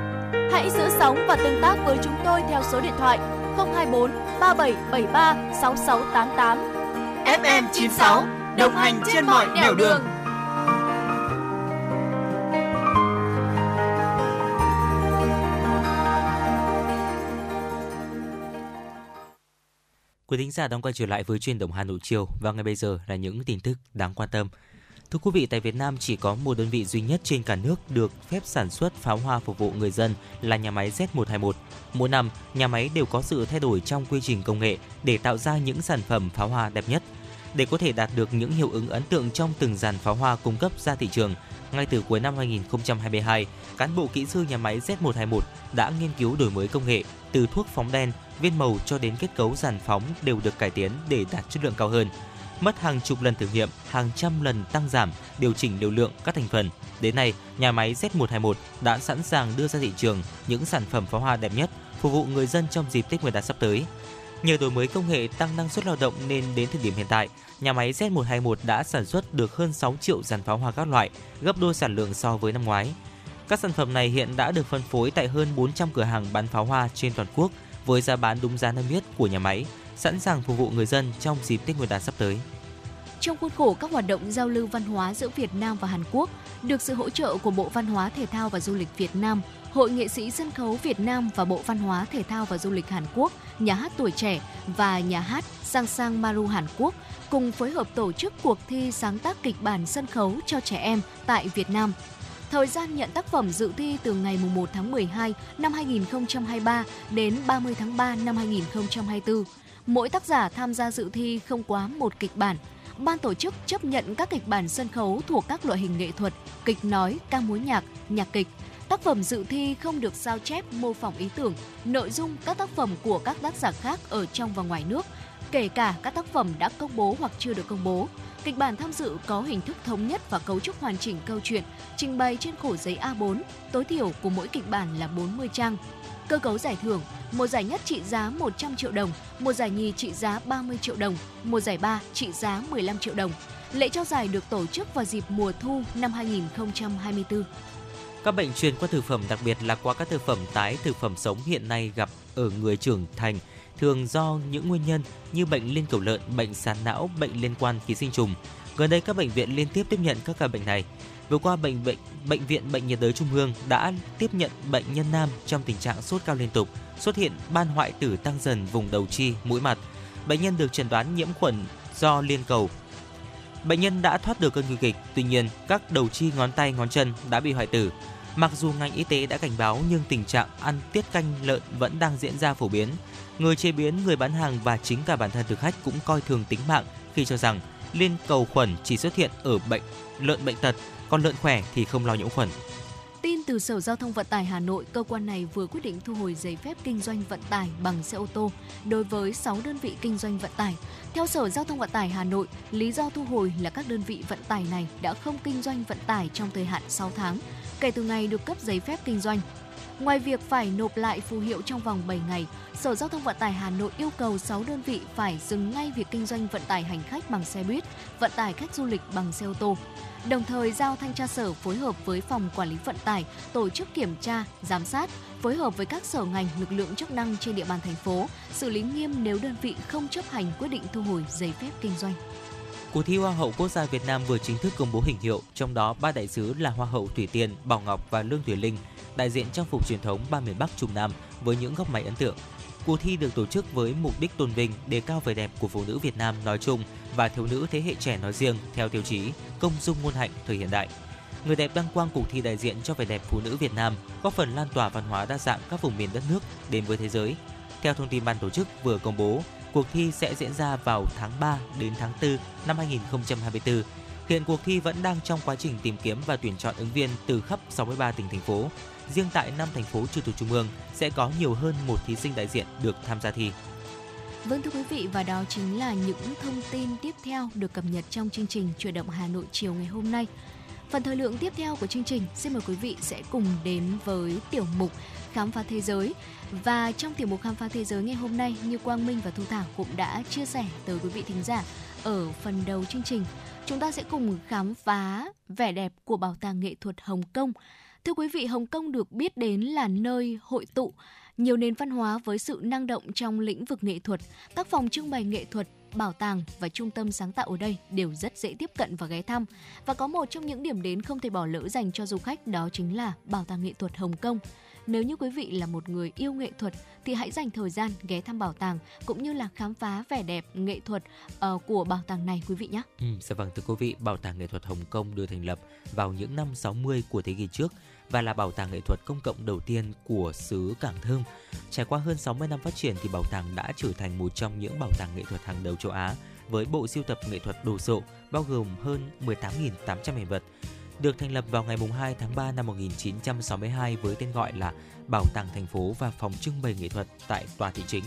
Hãy giữ sóng và tương tác với chúng tôi theo số điện thoại 024 3773 6688. FM 96 đồng hành trên mọi nẻo đường. Quý thính giả đang quay trở lại với chuyên đồng Hà Nội chiều và ngay bây giờ là những tin tức đáng quan tâm. Thưa quý vị, tại Việt Nam chỉ có một đơn vị duy nhất trên cả nước được phép sản xuất pháo hoa phục vụ người dân là nhà máy Z121. Mỗi năm, nhà máy đều có sự thay đổi trong quy trình công nghệ để tạo ra những sản phẩm pháo hoa đẹp nhất. Để có thể đạt được những hiệu ứng ấn tượng trong từng dàn pháo hoa cung cấp ra thị trường, ngay từ cuối năm 2022, cán bộ kỹ sư nhà máy Z121 đã nghiên cứu đổi mới công nghệ từ thuốc phóng đen, viên màu cho đến kết cấu dàn phóng đều được cải tiến để đạt chất lượng cao hơn. Mất hàng chục lần thử nghiệm, hàng trăm lần tăng giảm, điều chỉnh liều lượng các thành phần. Đến nay, nhà máy Z121 đã sẵn sàng đưa ra thị trường những sản phẩm pháo hoa đẹp nhất phục vụ người dân trong dịp Tết Nguyên đán sắp tới. Nhờ đổi mới công nghệ tăng năng suất lao động nên đến thời điểm hiện tại, nhà máy Z121 đã sản xuất được hơn 6 triệu dàn pháo hoa các loại, gấp đôi sản lượng so với năm ngoái. Các sản phẩm này hiện đã được phân phối tại hơn 400 cửa hàng bán pháo hoa trên toàn quốc với giá bán đúng giá niêm yết của nhà máy, sẵn sàng phục vụ người dân trong dịp Tết Nguyên đán sắp tới. Trong khuôn khổ các hoạt động giao lưu văn hóa giữa Việt Nam và Hàn Quốc, được sự hỗ trợ của Bộ Văn hóa Thể thao và Du lịch Việt Nam, Hội nghệ sĩ sân khấu Việt Nam và Bộ Văn hóa Thể thao và Du lịch Hàn Quốc, Nhà hát tuổi trẻ và Nhà hát Sang Sang Maru Hàn Quốc cùng phối hợp tổ chức cuộc thi sáng tác kịch bản sân khấu cho trẻ em tại Việt Nam. Thời gian nhận tác phẩm dự thi từ ngày 1 tháng 12 năm 2023 đến 30 tháng 3 năm 2024. Mỗi tác giả tham gia dự thi không quá một kịch bản. Ban tổ chức chấp nhận các kịch bản sân khấu thuộc các loại hình nghệ thuật, kịch nói, ca múa nhạc, nhạc kịch. Tác phẩm dự thi không được sao chép mô phỏng ý tưởng, nội dung các tác phẩm của các tác giả khác ở trong và ngoài nước, kể cả các tác phẩm đã công bố hoặc chưa được công bố. Kịch bản tham dự có hình thức thống nhất và cấu trúc hoàn chỉnh câu chuyện, trình bày trên khổ giấy A4, tối thiểu của mỗi kịch bản là 40 trang. Cơ cấu giải thưởng, một giải nhất trị giá 100 triệu đồng, một giải nhì trị giá 30 triệu đồng, một giải ba trị giá 15 triệu đồng. Lễ trao giải được tổ chức vào dịp mùa thu năm 2024. Các bệnh truyền qua thực phẩm, đặc biệt là qua các thực phẩm tái thực phẩm sống hiện nay gặp ở người trưởng thành, thường do những nguyên nhân như bệnh liên cầu lợn, bệnh sán não, bệnh liên quan ký sinh trùng. Gần đây các bệnh viện liên tiếp tiếp nhận các ca bệnh này. Vừa qua bệnh bệnh bệnh viện Bệnh nhiệt đới Trung ương đã tiếp nhận bệnh nhân nam trong tình trạng sốt cao liên tục, xuất hiện ban hoại tử tăng dần vùng đầu chi, mũi mặt. Bệnh nhân được chẩn đoán nhiễm khuẩn do liên cầu. Bệnh nhân đã thoát được cơn nguy kịch, tuy nhiên các đầu chi ngón tay ngón chân đã bị hoại tử. Mặc dù ngành y tế đã cảnh báo nhưng tình trạng ăn tiết canh lợn vẫn đang diễn ra phổ biến. Người chế biến, người bán hàng và chính cả bản thân thực khách cũng coi thường tính mạng khi cho rằng liên cầu khuẩn chỉ xuất hiện ở bệnh lợn bệnh tật, còn lợn khỏe thì không lo nhiễm khuẩn. Tin từ Sở Giao thông Vận tải Hà Nội, cơ quan này vừa quyết định thu hồi giấy phép kinh doanh vận tải bằng xe ô tô đối với 6 đơn vị kinh doanh vận tải. Theo Sở Giao thông Vận tải Hà Nội, lý do thu hồi là các đơn vị vận tải này đã không kinh doanh vận tải trong thời hạn 6 tháng kể từ ngày được cấp giấy phép kinh doanh. Ngoài việc phải nộp lại phù hiệu trong vòng 7 ngày, Sở Giao thông Vận tải Hà Nội yêu cầu 6 đơn vị phải dừng ngay việc kinh doanh vận tải hành khách bằng xe buýt, vận tải khách du lịch bằng xe ô tô. Đồng thời giao thanh tra sở phối hợp với phòng quản lý vận tải tổ chức kiểm tra, giám sát, phối hợp với các sở ngành, lực lượng chức năng trên địa bàn thành phố, xử lý nghiêm nếu đơn vị không chấp hành quyết định thu hồi giấy phép kinh doanh. Cuộc thi Hoa hậu Quốc gia Việt Nam vừa chính thức công bố hình hiệu, trong đó ba đại sứ là Hoa hậu Thủy Tiên, Bảo Ngọc và Lương Thủy Linh, đại diện trang phục truyền thống ba miền Bắc Trung Nam với những góc máy ấn tượng. Cuộc thi được tổ chức với mục đích tôn vinh, đề cao vẻ đẹp của phụ nữ Việt Nam nói chung và thiếu nữ thế hệ trẻ nói riêng theo tiêu chí công dung ngôn hạnh thời hiện đại. Người đẹp đăng quang cuộc thi đại diện cho vẻ đẹp phụ nữ Việt Nam, góp phần lan tỏa văn hóa đa dạng các vùng miền đất nước đến với thế giới. Theo thông tin ban tổ chức vừa công bố, cuộc thi sẽ diễn ra vào tháng 3 đến tháng 4 năm 2024. Hiện cuộc thi vẫn đang trong quá trình tìm kiếm và tuyển chọn ứng viên từ khắp 63 tỉnh thành phố. Riêng tại năm thành phố trực thuộc trung ương sẽ có nhiều hơn một thí sinh đại diện được tham gia thi. Vâng thưa quý vị và đó chính là những thông tin tiếp theo được cập nhật trong chương trình Chuyển động Hà Nội chiều ngày hôm nay. Phần thời lượng tiếp theo của chương trình, xin mời quý vị sẽ cùng đến với tiểu mục Khám phá thế giới. Và trong tiểu mục Khám phá thế giới ngày hôm nay, như Quang Minh và Thu Thảo cũng đã chia sẻ tới quý vị thính giả ở phần đầu chương trình, chúng ta sẽ cùng khám phá vẻ đẹp của bảo tàng nghệ thuật Hồng Kông. Thưa quý vị, Hồng Kông được biết đến là nơi hội tụ nhiều nền văn hóa với sự năng động trong lĩnh vực nghệ thuật, các phòng trưng bày nghệ thuật, bảo tàng và trung tâm sáng tạo ở đây đều rất dễ tiếp cận và ghé thăm. Và có một trong những điểm đến không thể bỏ lỡ dành cho du khách đó chính là Bảo tàng nghệ thuật Hồng Kông. Nếu như quý vị là một người yêu nghệ thuật thì hãy dành thời gian ghé thăm bảo tàng cũng như là khám phá vẻ đẹp nghệ thuật uh, của bảo tàng này quý vị nhé. Ừ, dạ vâng thưa quý vị, Bảo tàng nghệ thuật Hồng Kông được thành lập vào những năm 60 của thế kỷ trước và là bảo tàng nghệ thuật công cộng đầu tiên của xứ Cảng Thơm. Trải qua hơn 60 năm phát triển thì bảo tàng đã trở thành một trong những bảo tàng nghệ thuật hàng đầu châu Á với bộ siêu tập nghệ thuật đồ sộ bao gồm hơn 18.800 hiện vật. Được thành lập vào ngày 2 tháng 3 năm 1962 với tên gọi là Bảo tàng thành phố và phòng trưng bày nghệ thuật tại tòa thị chính.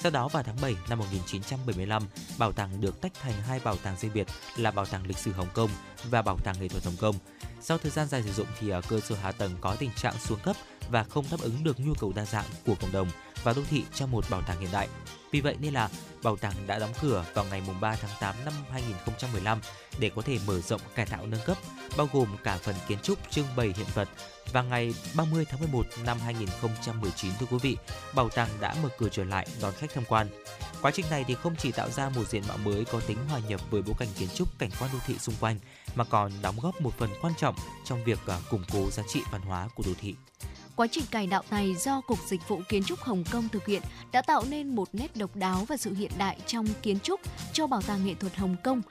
Sau đó vào tháng 7 năm 1975, bảo tàng được tách thành hai bảo tàng riêng biệt là Bảo tàng lịch sử Hồng Kông và Bảo tàng nghệ thuật Hồng Kông. Sau thời gian dài sử dụng thì à, cơ sở hạ tầng có tình trạng xuống cấp và không đáp ứng được nhu cầu đa dạng của cộng đồng và đô thị cho một bảo tàng hiện đại. Vì vậy nên là bảo tàng đã đóng cửa vào ngày 3 tháng 8 năm 2015 để có thể mở rộng cải tạo nâng cấp, bao gồm cả phần kiến trúc trưng bày hiện vật. Và ngày 30 tháng 11 năm 2019 thưa quý vị, bảo tàng đã mở cửa trở lại đón khách tham quan. Quá trình này thì không chỉ tạo ra một diện mạo mới có tính hòa nhập với bối cảnh kiến trúc cảnh quan đô thị xung quanh mà còn đóng góp một phần quan trọng trong việc à, củng cố giá trị văn hóa của đô thị. Quá trình cải tạo này do Cục Dịch vụ Kiến trúc Hồng Kông thực hiện đã tạo nên một nét độc đáo và sự hiện đại trong kiến trúc cho Bảo tàng nghệ thuật Hồng Kông.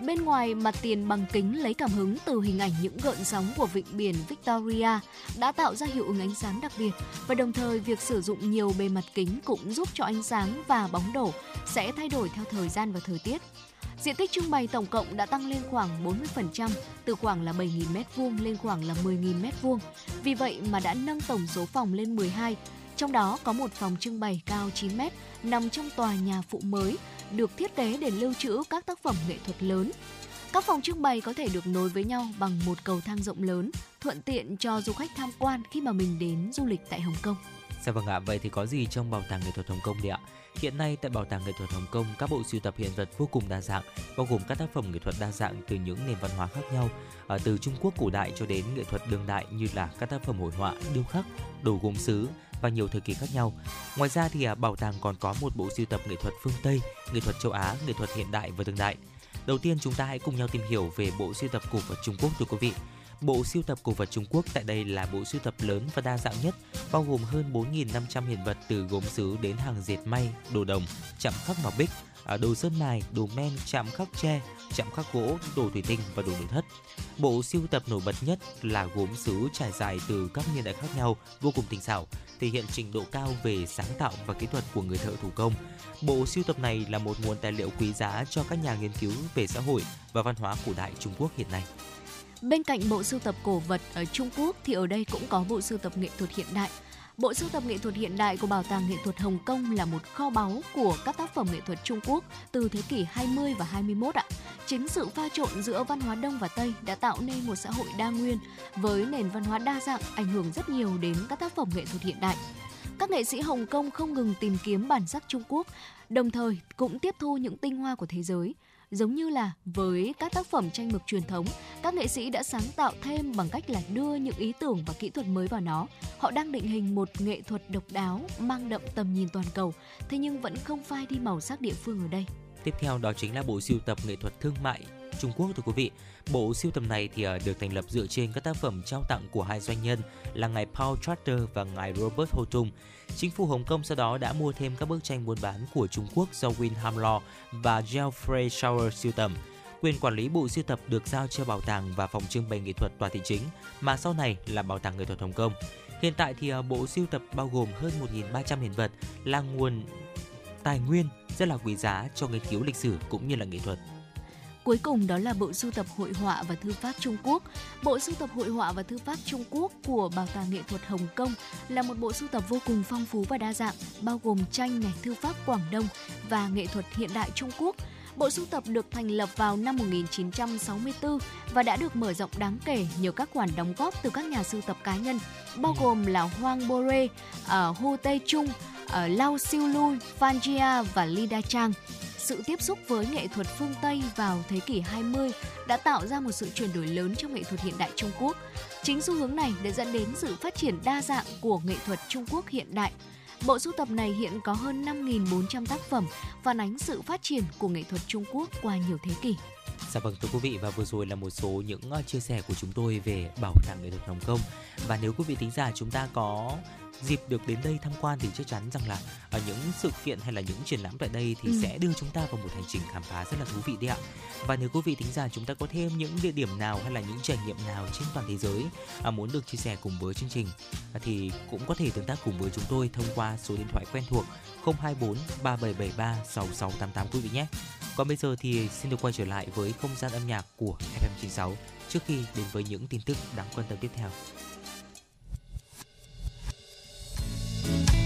Bên ngoài, mặt tiền bằng kính lấy cảm hứng từ hình ảnh những gợn sóng của vịnh biển Victoria đã tạo ra hiệu ứng ánh sáng đặc biệt và đồng thời việc sử dụng nhiều bề mặt kính cũng giúp cho ánh sáng và bóng đổ sẽ thay đổi theo thời gian và thời tiết. Diện tích trưng bày tổng cộng đã tăng lên khoảng 40%, từ khoảng là 7.000 m2 lên khoảng là 10.000 m2. Vì vậy mà đã nâng tổng số phòng lên 12, trong đó có một phòng trưng bày cao 9 m nằm trong tòa nhà phụ mới, được thiết kế để lưu trữ các tác phẩm nghệ thuật lớn. Các phòng trưng bày có thể được nối với nhau bằng một cầu thang rộng lớn, thuận tiện cho du khách tham quan khi mà mình đến du lịch tại Hồng Kông. Dạ vâng ạ, vậy thì có gì trong bảo tàng nghệ thuật Hồng Kông đấy ạ? Hiện nay tại Bảo tàng nghệ thuật Hồng Kông, các bộ sưu tập hiện vật vô cùng đa dạng, bao gồm các tác phẩm nghệ thuật đa dạng từ những nền văn hóa khác nhau, à, từ Trung Quốc cổ đại cho đến nghệ thuật đương đại như là các tác phẩm hội họa, điêu khắc, đồ gốm sứ và nhiều thời kỳ khác nhau. Ngoài ra thì à, bảo tàng còn có một bộ sưu tập nghệ thuật phương Tây, nghệ thuật châu Á, nghệ thuật hiện đại và đương đại. Đầu tiên chúng ta hãy cùng nhau tìm hiểu về bộ sưu tập cổ vật Trung Quốc thưa quý vị. Bộ sưu tập cổ vật Trung Quốc tại đây là bộ sưu tập lớn và đa dạng nhất, bao gồm hơn 4.500 hiện vật từ gốm sứ đến hàng dệt may, đồ đồng, chạm khắc ngọc bích, à, đồ sơn mài, đồ men, chạm khắc tre, chạm khắc gỗ, đồ thủy tinh và đồ nội thất. Bộ siêu tập nổi bật nhất là gốm sứ trải dài từ các niên đại khác nhau, vô cùng tinh xảo, thể hiện trình độ cao về sáng tạo và kỹ thuật của người thợ thủ công. Bộ siêu tập này là một nguồn tài liệu quý giá cho các nhà nghiên cứu về xã hội và văn hóa cổ đại Trung Quốc hiện nay. Bên cạnh bộ sưu tập cổ vật ở Trung Quốc thì ở đây cũng có bộ sưu tập nghệ thuật hiện đại. Bộ sưu tập nghệ thuật hiện đại của Bảo tàng Nghệ thuật Hồng Kông là một kho báu của các tác phẩm nghệ thuật Trung Quốc từ thế kỷ 20 và 21 ạ. Chính sự pha trộn giữa văn hóa Đông và Tây đã tạo nên một xã hội đa nguyên với nền văn hóa đa dạng ảnh hưởng rất nhiều đến các tác phẩm nghệ thuật hiện đại. Các nghệ sĩ Hồng Kông không ngừng tìm kiếm bản sắc Trung Quốc, đồng thời cũng tiếp thu những tinh hoa của thế giới Giống như là với các tác phẩm tranh mực truyền thống, các nghệ sĩ đã sáng tạo thêm bằng cách là đưa những ý tưởng và kỹ thuật mới vào nó. Họ đang định hình một nghệ thuật độc đáo, mang đậm tầm nhìn toàn cầu, thế nhưng vẫn không phai đi màu sắc địa phương ở đây. Tiếp theo đó chính là bộ sưu tập nghệ thuật thương mại Trung Quốc thưa quý vị. Bộ sưu tầm này thì ờ, được thành lập dựa trên các tác phẩm trao tặng của hai doanh nhân là ngài Paul Trotter và ngài Robert Houghton. Chính phủ Hồng Kông sau đó đã mua thêm các bức tranh buôn bán của Trung Quốc do Winham Law và Geoffrey Sauer siêu tầm. Quyền quản lý bộ siêu tập được giao cho bảo tàng và phòng trưng bày nghệ thuật tòa thị chính, mà sau này là bảo tàng nghệ thuật Hồng Kông. Hiện tại thì ờ, bộ siêu tập bao gồm hơn 1.300 hiện vật là nguồn tài nguyên rất là quý giá cho nghiên cứu lịch sử cũng như là nghệ thuật. Cuối cùng đó là bộ sưu tập hội họa và thư pháp Trung Quốc. Bộ sưu tập hội họa và thư pháp Trung Quốc của Bảo tàng nghệ thuật Hồng Kông là một bộ sưu tập vô cùng phong phú và đa dạng, bao gồm tranh này, thư pháp Quảng Đông và nghệ thuật hiện đại Trung Quốc. Bộ sưu tập được thành lập vào năm 1964 và đã được mở rộng đáng kể nhờ các khoản đóng góp từ các nhà sưu tập cá nhân, bao gồm là Hoang Bore, uh, ờ, Hu Tây Trung, uh, Lao Siu Lui, Phan Jia và Li Da Chang sự tiếp xúc với nghệ thuật phương Tây vào thế kỷ 20 đã tạo ra một sự chuyển đổi lớn trong nghệ thuật hiện đại Trung Quốc. Chính xu hướng này đã dẫn đến sự phát triển đa dạng của nghệ thuật Trung Quốc hiện đại. Bộ sưu tập này hiện có hơn 5.400 tác phẩm, phản ánh sự phát triển của nghệ thuật Trung Quốc qua nhiều thế kỷ. Dạ vâng thưa quý vị, và vừa rồi là một số những ờ, chia sẻ của chúng tôi về bảo tàng nghệ thuật Hồng Kông và nếu quý vị tính giả chúng ta có dịp được đến đây tham quan thì chắc chắn rằng là ở những sự kiện hay là những triển lãm tại đây thì ừ. sẽ đưa chúng ta vào một hành trình khám phá rất là thú vị đấy ạ. Và nếu quý vị tính giả chúng ta có thêm những địa điểm nào hay là những trải nghiệm nào trên toàn thế giới à, muốn được chia sẻ cùng với chương trình à, thì cũng có thể tương tác cùng với chúng tôi thông qua số điện thoại quen thuộc 024 3773 6688 quý vị nhé. Còn bây giờ thì xin được quay trở lại với không gian âm nhạc của FM96 trước khi đến với những tin tức đáng quan tâm tiếp theo. Nhau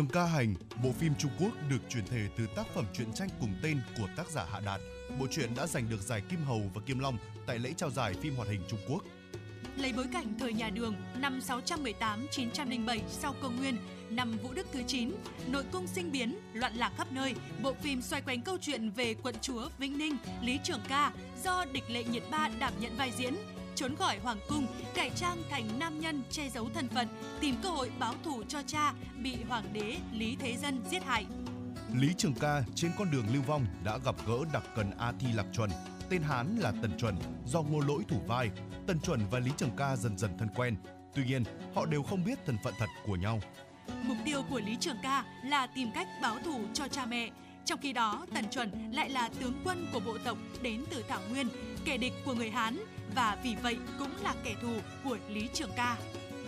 Trường ca hành, bộ phim Trung Quốc được chuyển thể từ tác phẩm truyện tranh cùng tên của tác giả Hạ Đạt. Bộ truyện đã giành được giải Kim Hầu và Kim Long tại lễ trao giải phim hoạt hình Trung Quốc. Lấy bối cảnh thời nhà Đường năm 618-907 sau công nguyên, năm Vũ Đức thứ 9, nội cung sinh biến, loạn lạc khắp nơi, bộ phim xoay quanh câu chuyện về quận chúa Vĩnh Ninh, Lý Trường Ca do địch lệ nhiệt ba đảm nhận vai diễn, trốn khỏi hoàng cung, cải trang thành nam nhân che giấu thân phận, tìm cơ hội báo thù cho cha bị hoàng đế Lý Thế Dân giết hại. Lý Trường Ca trên con đường lưu vong đã gặp gỡ đặc cần A Thi Lạc Chuẩn, tên Hán là Tần Chuẩn, do ngô lỗi thủ vai. Tần Chuẩn và Lý Trường Ca dần dần thân quen. Tuy nhiên, họ đều không biết thân phận thật của nhau. Mục tiêu của Lý Trường Ca là tìm cách báo thù cho cha mẹ. Trong khi đó, Tần Chuẩn lại là tướng quân của bộ tộc đến từ Thảo Nguyên, kẻ địch của người Hán và vì vậy cũng là kẻ thù của Lý Trường Ca.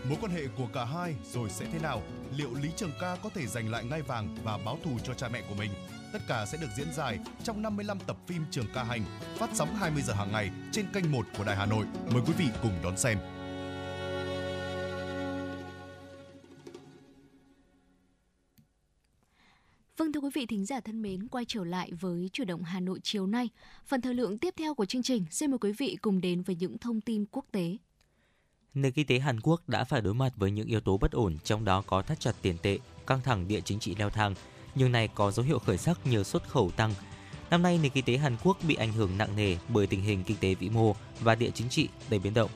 Mối quan hệ của cả hai rồi sẽ thế nào? Liệu Lý Trường Ca có thể giành lại ngai vàng và báo thù cho cha mẹ của mình? Tất cả sẽ được diễn dài trong 55 tập phim Trường Ca Hành, phát sóng 20 giờ hàng ngày trên kênh 1 của Đài Hà Nội. Mời quý vị cùng đón xem. Vâng thưa quý vị thính giả thân mến, quay trở lại với chủ động Hà Nội chiều nay. Phần thời lượng tiếp theo của chương trình, xin mời quý vị cùng đến với những thông tin quốc tế. Nền kinh tế Hàn Quốc đã phải đối mặt với những yếu tố bất ổn, trong đó có thắt chặt tiền tệ, căng thẳng địa chính trị leo thang. Nhưng này có dấu hiệu khởi sắc nhờ xuất khẩu tăng. Năm nay, nền kinh tế Hàn Quốc bị ảnh hưởng nặng nề bởi tình hình kinh tế vĩ mô và địa chính trị đầy biến động.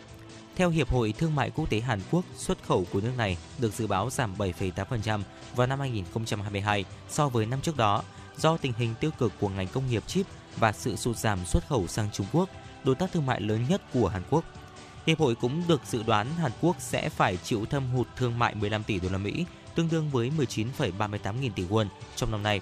Theo Hiệp hội Thương mại Quốc tế Hàn Quốc, xuất khẩu của nước này được dự báo giảm 7,8% vào năm 2022 so với năm trước đó do tình hình tiêu cực của ngành công nghiệp chip và sự sụt giảm xuất khẩu sang Trung Quốc, đối tác thương mại lớn nhất của Hàn Quốc. Hiệp hội cũng được dự đoán Hàn Quốc sẽ phải chịu thâm hụt thương mại 15 tỷ đô la Mỹ, tương đương với 19,38 nghìn tỷ won trong năm nay.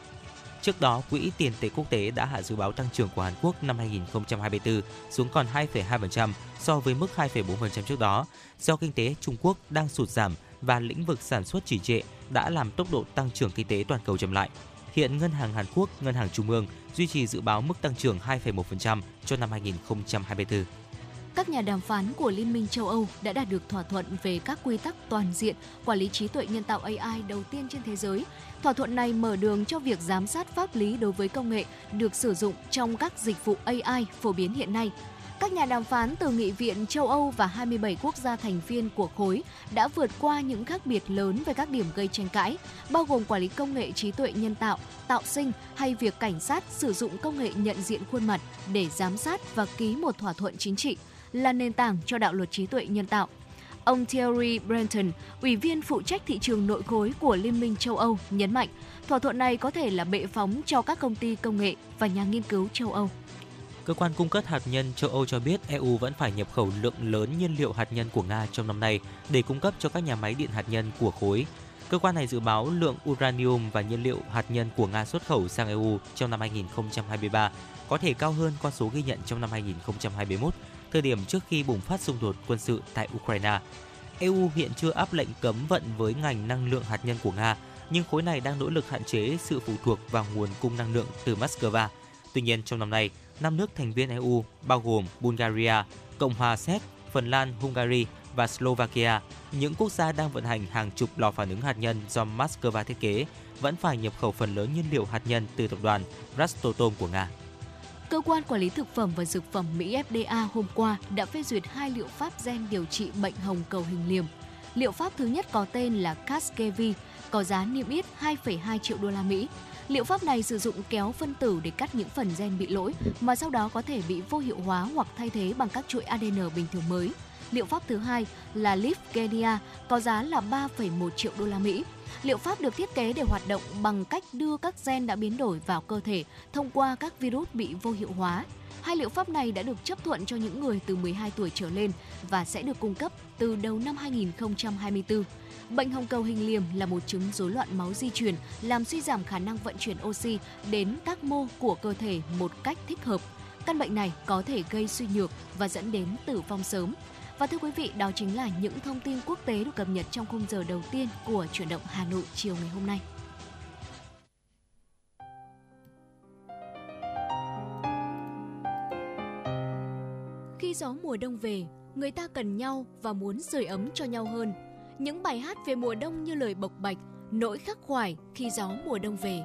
Trước đó, Quỹ tiền tệ quốc tế đã hạ dự báo tăng trưởng của Hàn Quốc năm 2024 xuống còn 2,2% so với mức 2,4% trước đó, do kinh tế Trung Quốc đang sụt giảm và lĩnh vực sản xuất chỉ trệ đã làm tốc độ tăng trưởng kinh tế toàn cầu chậm lại. Hiện Ngân hàng Hàn Quốc, Ngân hàng Trung ương duy trì dự báo mức tăng trưởng 2,1% cho năm 2024 các nhà đàm phán của Liên minh châu Âu đã đạt được thỏa thuận về các quy tắc toàn diện quản lý trí tuệ nhân tạo AI đầu tiên trên thế giới. Thỏa thuận này mở đường cho việc giám sát pháp lý đối với công nghệ được sử dụng trong các dịch vụ AI phổ biến hiện nay. Các nhà đàm phán từ Nghị viện châu Âu và 27 quốc gia thành viên của khối đã vượt qua những khác biệt lớn về các điểm gây tranh cãi, bao gồm quản lý công nghệ trí tuệ nhân tạo, tạo sinh hay việc cảnh sát sử dụng công nghệ nhận diện khuôn mặt để giám sát và ký một thỏa thuận chính trị là nền tảng cho đạo luật trí tuệ nhân tạo. Ông Thierry Brenton, ủy viên phụ trách thị trường nội khối của Liên minh châu Âu, nhấn mạnh thỏa thuận này có thể là bệ phóng cho các công ty công nghệ và nhà nghiên cứu châu Âu. Cơ quan cung cấp hạt nhân châu Âu cho biết EU vẫn phải nhập khẩu lượng lớn nhiên liệu hạt nhân của Nga trong năm nay để cung cấp cho các nhà máy điện hạt nhân của khối. Cơ quan này dự báo lượng uranium và nhiên liệu hạt nhân của Nga xuất khẩu sang EU trong năm 2023 có thể cao hơn con số ghi nhận trong năm 2021 thời điểm trước khi bùng phát xung đột quân sự tại Ukraine. EU hiện chưa áp lệnh cấm vận với ngành năng lượng hạt nhân của Nga, nhưng khối này đang nỗ lực hạn chế sự phụ thuộc vào nguồn cung năng lượng từ Moscow. Tuy nhiên, trong năm nay, năm nước thành viên EU bao gồm Bulgaria, Cộng hòa Séc, Phần Lan, Hungary và Slovakia, những quốc gia đang vận hành hàng chục lò phản ứng hạt nhân do Moscow thiết kế, vẫn phải nhập khẩu phần lớn nhiên liệu hạt nhân từ tập đoàn Rosatom của Nga. Cơ quan Quản lý Thực phẩm và Dược phẩm Mỹ FDA hôm qua đã phê duyệt hai liệu pháp gen điều trị bệnh hồng cầu hình liềm. Liệu pháp thứ nhất có tên là Casgevy, có giá niêm yết 2,2 triệu đô la Mỹ. Liệu pháp này sử dụng kéo phân tử để cắt những phần gen bị lỗi mà sau đó có thể bị vô hiệu hóa hoặc thay thế bằng các chuỗi ADN bình thường mới. Liệu pháp thứ hai là Lifgenia có giá là 3,1 triệu đô la Mỹ. Liệu pháp được thiết kế để hoạt động bằng cách đưa các gen đã biến đổi vào cơ thể thông qua các virus bị vô hiệu hóa. Hai liệu pháp này đã được chấp thuận cho những người từ 12 tuổi trở lên và sẽ được cung cấp từ đầu năm 2024. Bệnh hồng cầu hình liềm là một chứng rối loạn máu di truyền, làm suy giảm khả năng vận chuyển oxy đến các mô của cơ thể một cách thích hợp. Căn bệnh này có thể gây suy nhược và dẫn đến tử vong sớm. Và thưa quý vị, đó chính là những thông tin quốc tế được cập nhật trong khung giờ đầu tiên của chuyển động Hà Nội chiều ngày hôm nay. Khi gió mùa đông về, người ta cần nhau và muốn sưởi ấm cho nhau hơn. Những bài hát về mùa đông như lời bộc bạch, nỗi khắc khoải khi gió mùa đông về.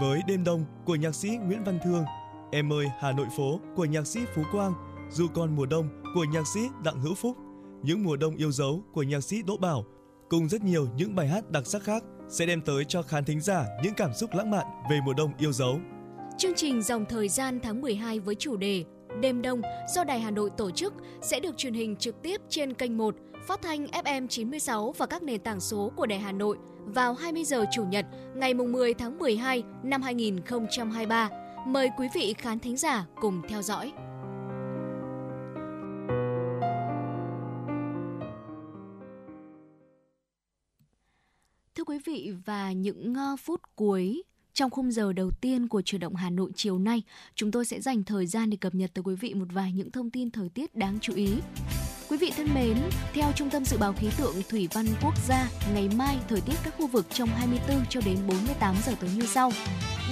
Với đêm đông của nhạc sĩ Nguyễn Văn Thương, Em ơi Hà Nội phố của nhạc sĩ Phú Quang, Dù còn mùa đông của nhạc sĩ Đặng Hữu Phúc, Những mùa đông yêu dấu của nhạc sĩ Đỗ Bảo, cùng rất nhiều những bài hát đặc sắc khác sẽ đem tới cho khán thính giả những cảm xúc lãng mạn về mùa đông yêu dấu. Chương trình dòng thời gian tháng 12 với chủ đề Đêm Đông do Đài Hà Nội tổ chức sẽ được truyền hình trực tiếp trên kênh 1, phát thanh FM 96 và các nền tảng số của Đài Hà Nội vào 20 giờ Chủ nhật ngày 10 tháng 12 năm 2023. Mời quý vị khán thính giả cùng theo dõi. Vị và những ờ, phút cuối trong khung giờ đầu tiên của chuyển động Hà Nội chiều nay, chúng tôi sẽ dành thời gian để cập nhật tới quý vị một vài những thông tin thời tiết đáng chú ý. Quý vị thân mến, theo Trung tâm Dự báo Khí tượng Thủy văn Quốc gia, ngày mai thời tiết các khu vực trong 24 cho đến 48 giờ tới như sau.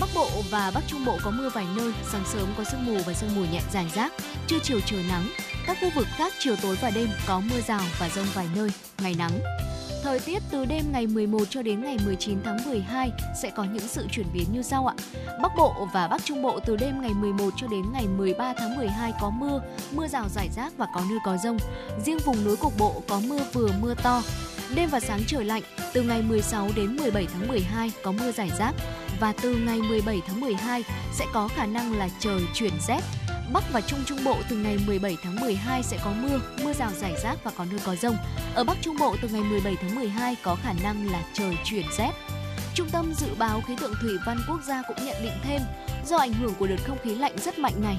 Bắc Bộ và Bắc Trung Bộ có mưa vài nơi, sáng sớm có sương mù và sương mù nhẹ rải rác, trưa chiều trời nắng. Các khu vực khác chiều tối và đêm có mưa rào và rông vài nơi, ngày nắng. Thời tiết từ đêm ngày 11 cho đến ngày 19 tháng 12 sẽ có những sự chuyển biến như sau ạ. Bắc Bộ và Bắc Trung Bộ từ đêm ngày 11 cho đến ngày 13 tháng 12 có mưa, mưa rào rải rác và có nơi có rông. Riêng vùng núi cục bộ có mưa vừa mưa to. Đêm và sáng trời lạnh, từ ngày 16 đến 17 tháng 12 có mưa rải rác và từ ngày 17 tháng 12 sẽ có khả năng là trời chuyển rét, Bắc và Trung Trung Bộ từ ngày 17 tháng 12 sẽ có mưa, mưa rào rải rác và có nơi có rông. Ở Bắc Trung Bộ từ ngày 17 tháng 12 có khả năng là trời chuyển rét. Trung tâm Dự báo Khí tượng Thủy văn Quốc gia cũng nhận định thêm, do ảnh hưởng của đợt không khí lạnh rất mạnh này,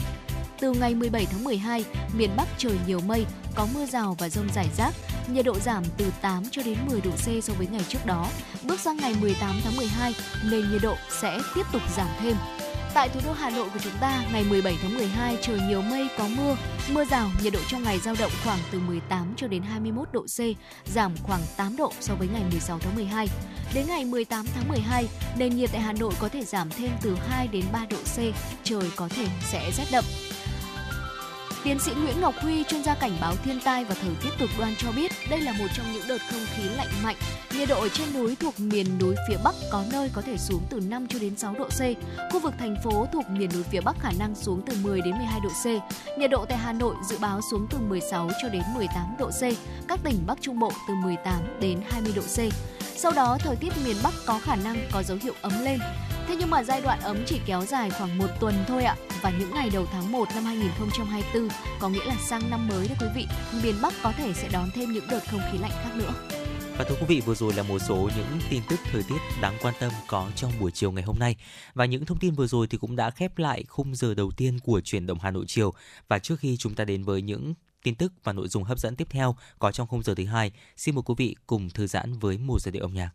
từ ngày 17 tháng 12, miền Bắc trời nhiều mây, có mưa rào và rông rải rác, nhiệt độ giảm từ 8 cho đến 10 độ C so với ngày trước đó. Bước sang ngày 18 tháng 12, nền nhiệt độ sẽ tiếp tục giảm thêm. Tại thủ đô Hà Nội của chúng ta, ngày 17 tháng 12 trời nhiều mây có mưa, mưa rào, nhiệt độ trong ngày dao động khoảng từ 18 cho đến 21 độ C, giảm khoảng 8 độ so với ngày 16 tháng 12. Đến ngày 18 tháng 12, nền nhiệt tại Hà Nội có thể giảm thêm từ 2 đến 3 độ C, trời có thể sẽ rét đậm. Tiến sĩ Nguyễn Ngọc Huy, chuyên gia cảnh báo thiên tai và thời tiết cực đoan cho biết, đây là một trong những đợt không khí lạnh mạnh. Nhiệt độ ở trên núi thuộc miền núi phía Bắc có nơi có thể xuống từ 5 cho đến 6 độ C. Khu vực thành phố thuộc miền núi phía Bắc khả năng xuống từ 10 đến 12 độ C. Nhiệt độ tại Hà Nội dự báo xuống từ 16 cho đến 18 độ C. Các tỉnh Bắc Trung Bộ từ 18 đến 20 độ C. Sau đó, thời tiết miền Bắc có khả năng có dấu hiệu ấm lên. Thế nhưng mà giai đoạn ấm chỉ kéo dài khoảng một tuần thôi ạ. Và những ngày đầu tháng 1 năm 2024 có nghĩa là sang năm mới đấy quý vị, miền Bắc có thể sẽ đón thêm những đợt không khí lạnh khác nữa. Và thưa quý vị, vừa rồi là một số những tin tức thời tiết đáng quan tâm có trong buổi chiều ngày hôm nay. Và những thông tin vừa rồi thì cũng đã khép lại khung giờ đầu tiên của chuyển động Hà Nội chiều. Và trước khi chúng ta đến với những tin tức và nội dung hấp dẫn tiếp theo có trong khung giờ thứ hai, xin mời quý vị cùng thư giãn với một giai điệu âm nhạc.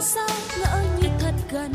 Sao? Ngỡ như thật gần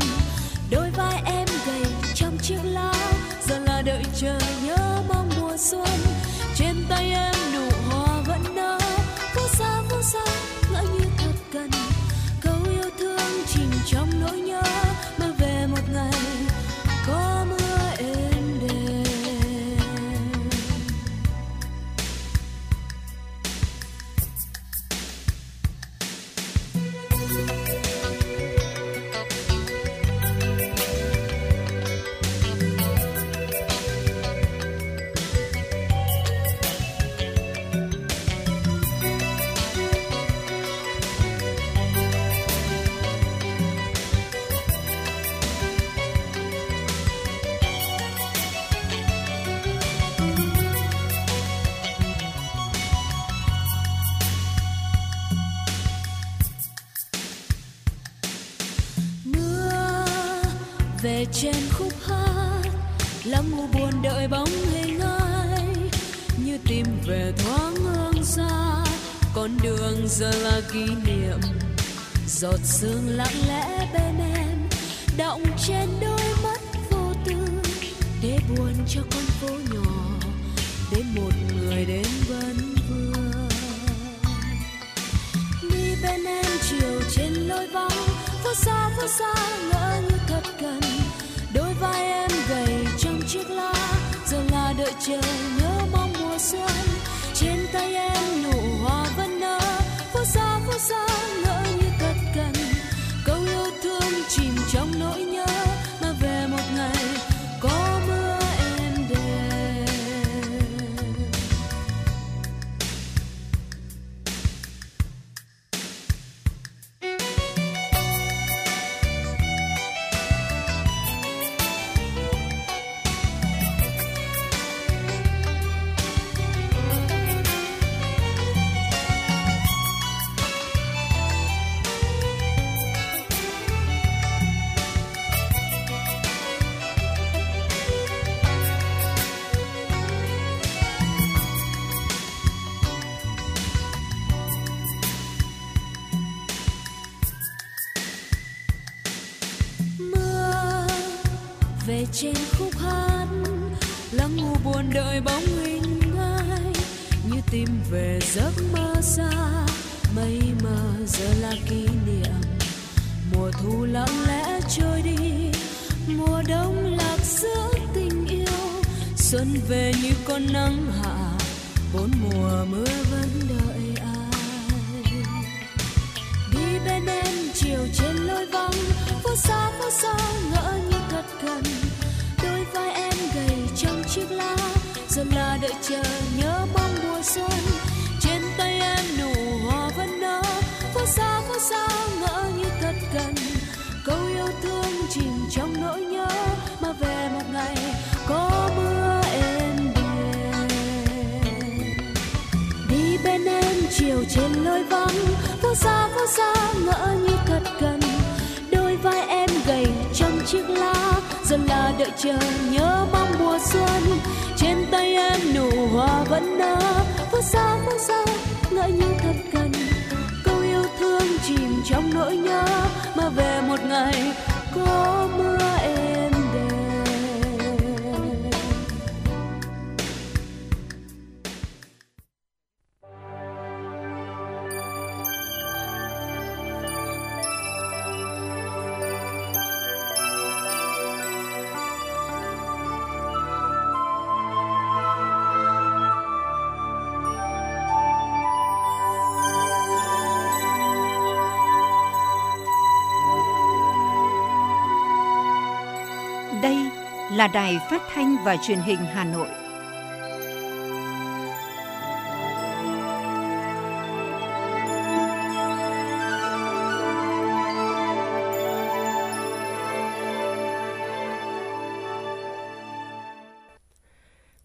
về là đài phát thanh và truyền hình Hà Nội.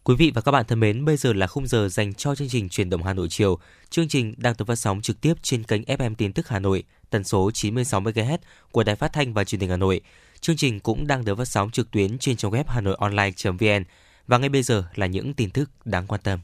Quý vị và các bạn thân mến, bây giờ là khung giờ dành cho chương trình truyền động Hà Nội chiều. Chương trình đang được phát sóng trực tiếp trên kênh FM tin tức Hà Nội, tần số 96 MHz của Đài Phát thanh và Truyền hình Hà Nội. Chương trình cũng đang được phát sóng trực tuyến trên trang web hanoionline.vn. Và ngay bây giờ là những tin tức đáng quan tâm.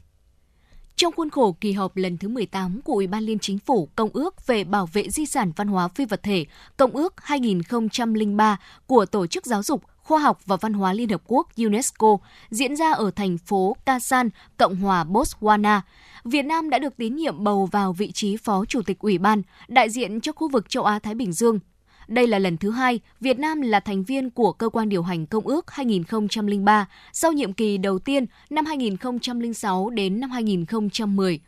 Trong khuôn khổ kỳ họp lần thứ 18 của Ủy ban Liên Chính phủ Công ước về bảo vệ di sản văn hóa phi vật thể, Công ước 2003 của Tổ chức Giáo dục, Khoa học và Văn hóa Liên Hợp Quốc UNESCO diễn ra ở thành phố Kasan, Cộng hòa Botswana. Việt Nam đã được tín nhiệm bầu vào vị trí Phó Chủ tịch Ủy ban, đại diện cho khu vực châu Á-Thái Bình Dương. Đây là lần thứ hai Việt Nam là thành viên của cơ quan điều hành Công ước 2003 sau nhiệm kỳ đầu tiên năm 2006 đến năm 2010.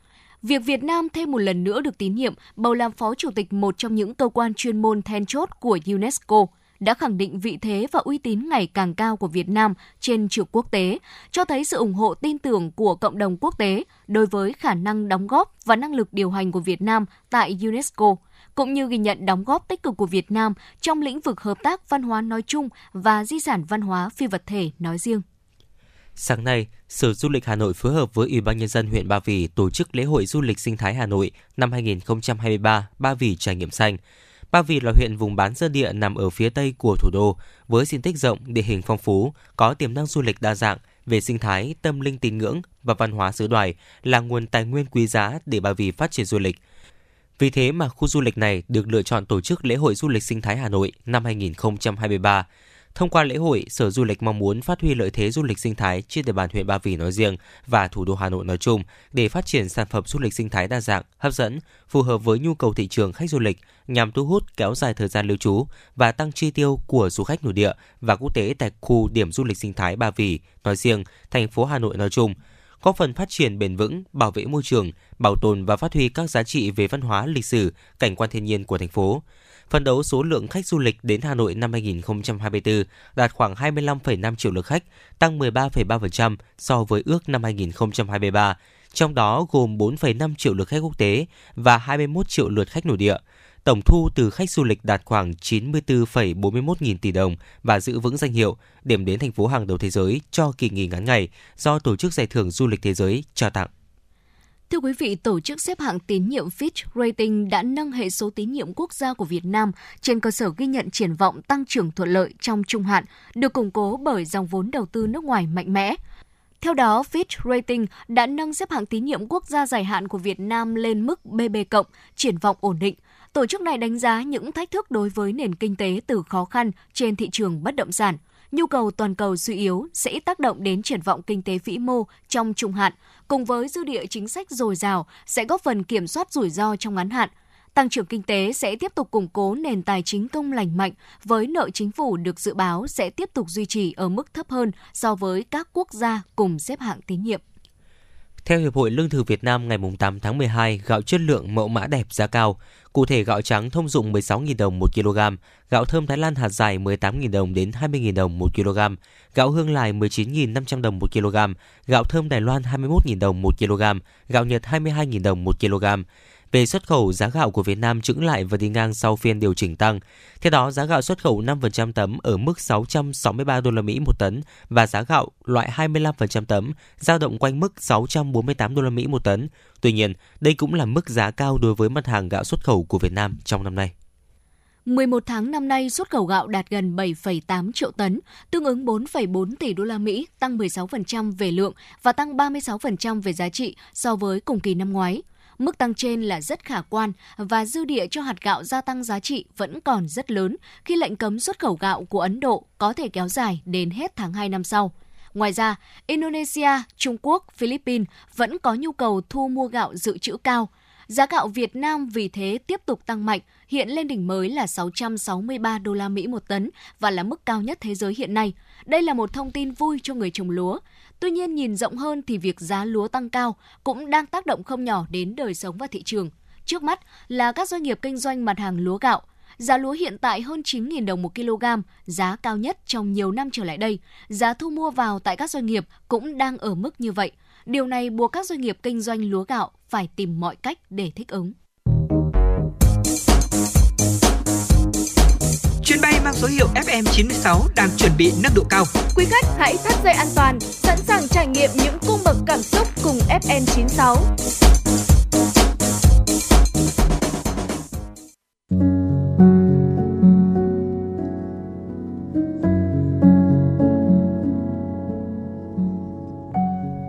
Việc Việt Nam thêm một lần nữa được tín nhiệm bầu làm phó chủ tịch một trong những cơ quan chuyên môn then chốt của UNESCO đã khẳng định vị thế và uy tín ngày càng cao của Việt Nam trên trường quốc tế, cho thấy sự ủng hộ tin tưởng của cộng đồng quốc tế đối với khả năng đóng góp và năng lực điều hành của Việt Nam tại UNESCO, cũng như ghi nhận đóng góp tích cực của Việt Nam trong lĩnh vực hợp tác văn hóa nói chung và di sản văn hóa phi vật thể nói riêng. Sáng nay, Sở Du lịch Hà Nội phối hợp với Ủy ban Nhân dân huyện Ba Vì tổ chức lễ hội du lịch sinh thái Hà Nội năm 2023 Ba Vì Trải nghiệm xanh. Ba Vì là huyện vùng bán sơn địa nằm ở phía tây của thủ đô, với diện tích rộng, địa hình phong phú, có tiềm năng du lịch đa dạng, về sinh thái, tâm linh tín ngưỡng và văn hóa xứ đoài là nguồn tài nguyên quý giá để Ba Vì phát triển du lịch. Vì thế mà khu du lịch này được lựa chọn tổ chức lễ hội du lịch sinh thái Hà Nội năm 2023. Thông qua lễ hội, Sở Du lịch mong muốn phát huy lợi thế du lịch sinh thái trên địa bàn huyện Ba Vì nói riêng và thủ đô Hà Nội nói chung để phát triển sản phẩm du lịch sinh thái đa dạng, hấp dẫn, phù hợp với nhu cầu thị trường khách du lịch nhằm thu hút kéo dài thời gian lưu trú và tăng chi tiêu của du khách nội địa và quốc tế tại khu điểm du lịch sinh thái Ba Vì nói riêng, thành phố Hà Nội nói chung góp phần phát triển bền vững, bảo vệ môi trường, bảo tồn và phát huy các giá trị về văn hóa, lịch sử, cảnh quan thiên nhiên của thành phố phấn đấu số lượng khách du lịch đến Hà Nội năm 2024 đạt khoảng 25,5 triệu lượt khách, tăng 13,3% so với ước năm 2023, trong đó gồm 4,5 triệu lượt khách quốc tế và 21 triệu lượt khách nội địa. Tổng thu từ khách du lịch đạt khoảng 94,41 nghìn tỷ đồng và giữ vững danh hiệu điểm đến thành phố hàng đầu thế giới cho kỳ nghỉ ngắn ngày do Tổ chức Giải thưởng Du lịch Thế giới trao tặng. Thưa quý vị, tổ chức xếp hạng tín nhiệm Fitch Rating đã nâng hệ số tín nhiệm quốc gia của Việt Nam trên cơ sở ghi nhận triển vọng tăng trưởng thuận lợi trong trung hạn, được củng cố bởi dòng vốn đầu tư nước ngoài mạnh mẽ. Theo đó, Fitch Rating đã nâng xếp hạng tín nhiệm quốc gia dài hạn của Việt Nam lên mức BB+, triển vọng ổn định. Tổ chức này đánh giá những thách thức đối với nền kinh tế từ khó khăn trên thị trường bất động sản – nhu cầu toàn cầu suy yếu sẽ tác động đến triển vọng kinh tế vĩ mô trong trung hạn, cùng với dư địa chính sách dồi dào sẽ góp phần kiểm soát rủi ro trong ngắn hạn. Tăng trưởng kinh tế sẽ tiếp tục củng cố nền tài chính công lành mạnh với nợ chính phủ được dự báo sẽ tiếp tục duy trì ở mức thấp hơn so với các quốc gia cùng xếp hạng tín nhiệm. Theo Hiệp hội Lương thực Việt Nam ngày 8 tháng 12, gạo chất lượng mẫu mã đẹp giá cao. Cụ thể gạo trắng thông dụng 16.000 đồng 1 kg, gạo thơm Thái Lan hạt dài 18.000 đồng đến 20.000 đồng 1 kg, gạo hương lài 19.500 đồng 1 kg, gạo thơm Đài Loan 21.000 đồng 1 kg, gạo Nhật 22.000 đồng 1 kg. Về xuất khẩu, giá gạo của Việt Nam chững lại và đi ngang sau phiên điều chỉnh tăng. Theo đó, giá gạo xuất khẩu 5% tấm ở mức 663 đô la Mỹ một tấn và giá gạo loại 25% tấm dao động quanh mức 648 đô la Mỹ một tấn. Tuy nhiên, đây cũng là mức giá cao đối với mặt hàng gạo xuất khẩu của Việt Nam trong năm nay. 11 tháng năm nay, xuất khẩu gạo đạt gần 7,8 triệu tấn, tương ứng 4,4 tỷ đô la Mỹ, tăng 16% về lượng và tăng 36% về giá trị so với cùng kỳ năm ngoái. Mức tăng trên là rất khả quan và dư địa cho hạt gạo gia tăng giá trị vẫn còn rất lớn khi lệnh cấm xuất khẩu gạo của Ấn Độ có thể kéo dài đến hết tháng 2 năm sau. Ngoài ra, Indonesia, Trung Quốc, Philippines vẫn có nhu cầu thu mua gạo dự trữ cao. Giá gạo Việt Nam vì thế tiếp tục tăng mạnh, hiện lên đỉnh mới là 663 đô la Mỹ một tấn và là mức cao nhất thế giới hiện nay. Đây là một thông tin vui cho người trồng lúa. Tuy nhiên nhìn rộng hơn thì việc giá lúa tăng cao cũng đang tác động không nhỏ đến đời sống và thị trường. Trước mắt là các doanh nghiệp kinh doanh mặt hàng lúa gạo. Giá lúa hiện tại hơn 9.000 đồng một kg, giá cao nhất trong nhiều năm trở lại đây. Giá thu mua vào tại các doanh nghiệp cũng đang ở mức như vậy. Điều này buộc các doanh nghiệp kinh doanh lúa gạo phải tìm mọi cách để thích ứng. Mang số hiệu FM96 đang chuẩn bị nâng độ cao. Quý khách hãy thắt dây an toàn, sẵn sàng trải nghiệm những cung bậc cảm xúc cùng FN96.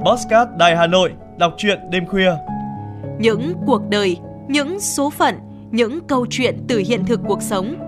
Postcard Đài Hà Nội, đọc truyện đêm khuya. Những cuộc đời, những số phận, những câu chuyện từ hiện thực cuộc sống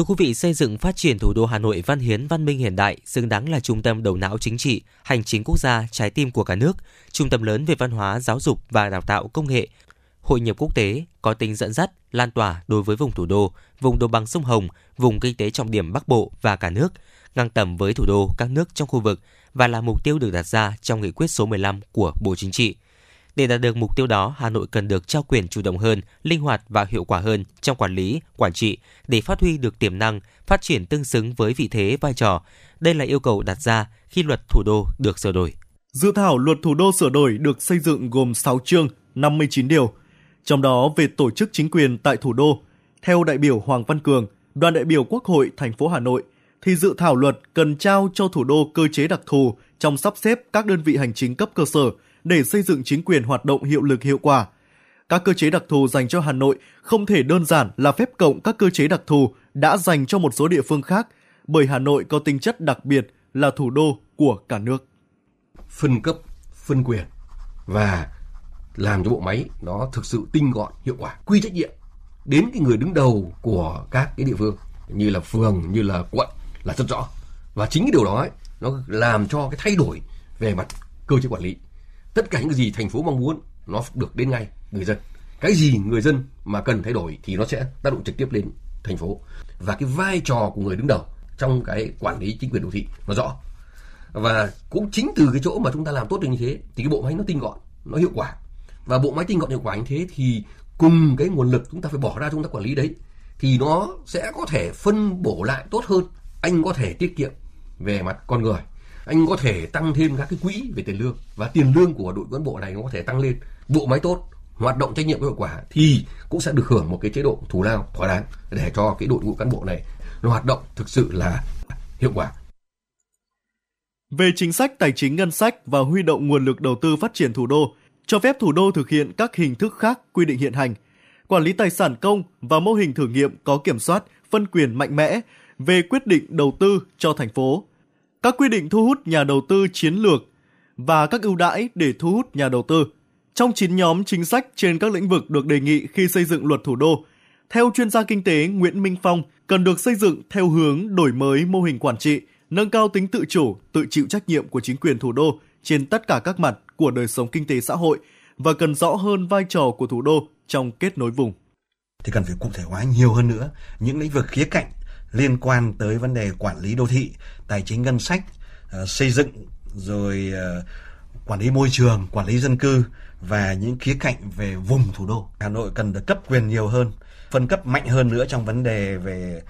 Thưa quý vị, xây dựng phát triển thủ đô Hà Nội văn hiến văn minh hiện đại, xứng đáng là trung tâm đầu não chính trị, hành chính quốc gia, trái tim của cả nước, trung tâm lớn về văn hóa, giáo dục và đào tạo công nghệ, hội nhập quốc tế, có tính dẫn dắt, lan tỏa đối với vùng thủ đô, vùng đồng bằng sông Hồng, vùng kinh tế trọng điểm Bắc Bộ và cả nước, ngang tầm với thủ đô các nước trong khu vực và là mục tiêu được đặt ra trong nghị quyết số 15 của Bộ Chính trị. Để đạt được mục tiêu đó, Hà Nội cần được trao quyền chủ động hơn, linh hoạt và hiệu quả hơn trong quản lý, quản trị để phát huy được tiềm năng, phát triển tương xứng với vị thế vai trò. Đây là yêu cầu đặt ra khi luật thủ đô được sửa đổi. Dự thảo luật thủ đô sửa đổi được xây dựng gồm 6 chương, 59 điều. Trong đó về tổ chức chính quyền tại thủ đô, theo đại biểu Hoàng Văn Cường, đoàn đại biểu Quốc hội thành phố Hà Nội, thì dự thảo luật cần trao cho thủ đô cơ chế đặc thù trong sắp xếp các đơn vị hành chính cấp cơ sở – để xây dựng chính quyền hoạt động hiệu lực hiệu quả. Các cơ chế đặc thù dành cho Hà Nội không thể đơn giản là phép cộng các cơ chế đặc thù đã dành cho một số địa phương khác, bởi Hà Nội có tính chất đặc biệt là thủ đô của cả nước. Phân cấp, phân quyền và làm cho bộ máy nó thực sự tinh gọn, hiệu quả, quy trách nhiệm đến cái người đứng đầu của các cái địa phương như là phường, như là quận là rất rõ. Và chính cái điều đó ấy, nó làm cho cái thay đổi về mặt cơ chế quản lý tất cả những gì thành phố mong muốn, nó được đến ngay người dân. Cái gì người dân mà cần thay đổi thì nó sẽ tác động trực tiếp lên thành phố. Và cái vai trò của người đứng đầu trong cái quản lý chính quyền đô thị nó rõ. Và cũng chính từ cái chỗ mà chúng ta làm tốt được như thế, thì cái bộ máy nó tinh gọn, nó hiệu quả. Và bộ máy tinh gọn hiệu quả như thế thì cùng cái nguồn lực chúng ta phải bỏ ra chúng ta quản lý đấy, thì nó sẽ có thể phân bổ lại tốt hơn. Anh có thể tiết kiệm về mặt con người anh có thể tăng thêm các cái quỹ về tiền lương và tiền lương của đội cán bộ này nó có thể tăng lên. Bộ máy tốt hoạt động trách nhiệm hiệu quả thì cũng sẽ được hưởng một cái chế độ thù lao thỏa đáng để cho cái đội ngũ cán bộ này nó hoạt động thực sự là hiệu quả. Về chính sách tài chính ngân sách và huy động nguồn lực đầu tư phát triển thủ đô, cho phép thủ đô thực hiện các hình thức khác quy định hiện hành, quản lý tài sản công và mô hình thử nghiệm có kiểm soát, phân quyền mạnh mẽ về quyết định đầu tư cho thành phố các quy định thu hút nhà đầu tư chiến lược và các ưu đãi để thu hút nhà đầu tư. Trong 9 nhóm chính sách trên các lĩnh vực được đề nghị khi xây dựng luật thủ đô, theo chuyên gia kinh tế Nguyễn Minh Phong, cần được xây dựng theo hướng đổi mới mô hình quản trị, nâng cao tính tự chủ, tự chịu trách nhiệm của chính quyền thủ đô trên tất cả các mặt của đời sống kinh tế xã hội và cần rõ hơn vai trò của thủ đô trong kết nối vùng. Thì cần phải cụ thể hóa nhiều hơn nữa những lĩnh vực khía cạnh liên quan tới vấn đề quản lý đô thị, tài chính ngân sách, ờ, xây dựng rồi ờ, quản lý môi trường, quản lý dân cư và những khía cạnh về vùng thủ đô. Hà Nội cần được cấp quyền nhiều hơn, phân cấp mạnh hơn nữa trong vấn đề về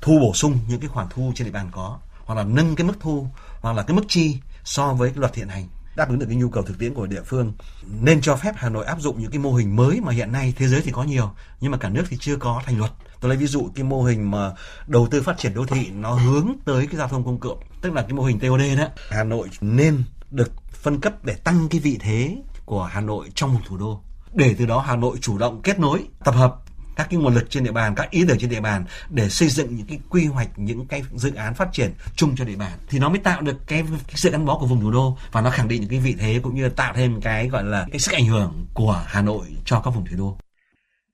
thu bổ sung những cái khoản thu trên địa bàn có hoặc là nâng cái mức thu hoặc là cái mức chi so với cái luật hiện hành đáp ứng được cái nhu cầu thực tiễn của địa phương nên cho phép Hà Nội áp dụng những cái mô hình mới mà hiện nay thế giới thì có nhiều nhưng mà cả nước thì chưa có thành luật tôi lấy ví dụ cái mô hình mà đầu tư phát triển đô thị nó hướng tới cái giao thông công cộng tức là cái mô hình TOD đó. Hà Nội nên được phân cấp để tăng cái vị thế của Hà Nội trong một thủ đô. Để từ đó Hà Nội chủ động kết nối tập hợp các cái nguồn lực trên địa bàn, các ý tưởng trên địa bàn để xây dựng những cái quy hoạch, những cái dự án phát triển chung cho địa bàn. Thì nó mới tạo được cái, cái sự gắn bó của vùng thủ đô và nó khẳng định những cái vị thế cũng như là tạo thêm cái gọi là cái sức ảnh hưởng của Hà Nội cho các vùng thủ đô.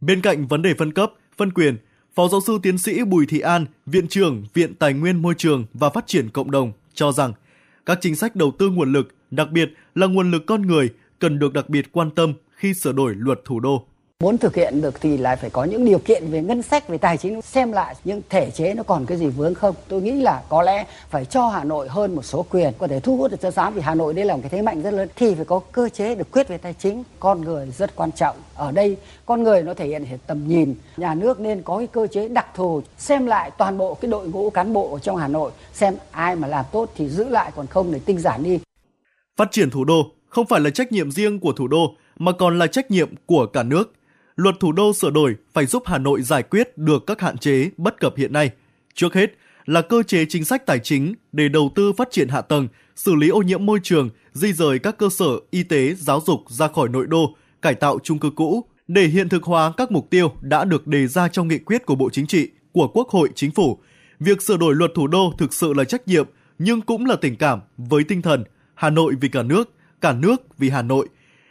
Bên cạnh vấn đề phân cấp, phân quyền, Phó giáo sư tiến sĩ Bùi Thị An, Viện trưởng Viện Tài nguyên Môi trường và Phát triển Cộng đồng cho rằng các chính sách đầu tư nguồn lực, đặc biệt là nguồn lực con người cần được đặc biệt quan tâm khi sửa đổi luật thủ đô. Muốn thực hiện được thì lại phải có những điều kiện về ngân sách, về tài chính xem lại những thể chế nó còn cái gì vướng không. Tôi nghĩ là có lẽ phải cho Hà Nội hơn một số quyền có thể thu hút được cho giám vì Hà Nội đây là một cái thế mạnh rất lớn thì phải có cơ chế được quyết về tài chính. Con người rất quan trọng. Ở đây con người nó thể hiện hiện tầm nhìn. Nhà nước nên có cái cơ chế đặc thù xem lại toàn bộ cái đội ngũ cán bộ ở trong Hà Nội xem ai mà làm tốt thì giữ lại còn không để tinh giản đi. Phát triển thủ đô không phải là trách nhiệm riêng của thủ đô mà còn là trách nhiệm của cả nước. Luật thủ đô sửa đổi phải giúp Hà Nội giải quyết được các hạn chế bất cập hiện nay. Trước hết là cơ chế chính sách tài chính để đầu tư phát triển hạ tầng, xử lý ô nhiễm môi trường, di rời các cơ sở y tế, giáo dục ra khỏi nội đô, cải tạo chung cư cũ để hiện thực hóa các mục tiêu đã được đề ra trong nghị quyết của Bộ Chính trị, của Quốc hội, Chính phủ. Việc sửa đổi luật thủ đô thực sự là trách nhiệm nhưng cũng là tình cảm với tinh thần Hà Nội vì cả nước, cả nước vì Hà Nội.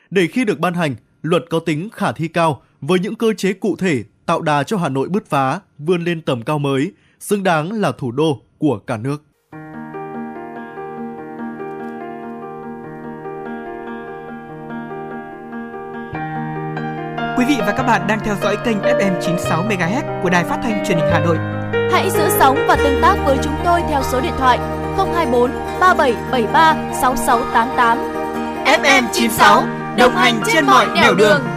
Để khi được ban hành, luật có tính khả thi cao với những cơ chế cụ thể tạo đà cho Hà Nội bứt phá, vươn lên tầm cao mới, xứng đáng là thủ đô của cả nước. Quý vị và các bạn đang theo dõi kênh FM 96 MHz của đài phát thanh truyền hình Hà Nội. Hãy giữ sóng và tương tác với chúng tôi theo số điện thoại 024 3773 6688. FM 96 đồng hành trên mọi nẻo đường. Thế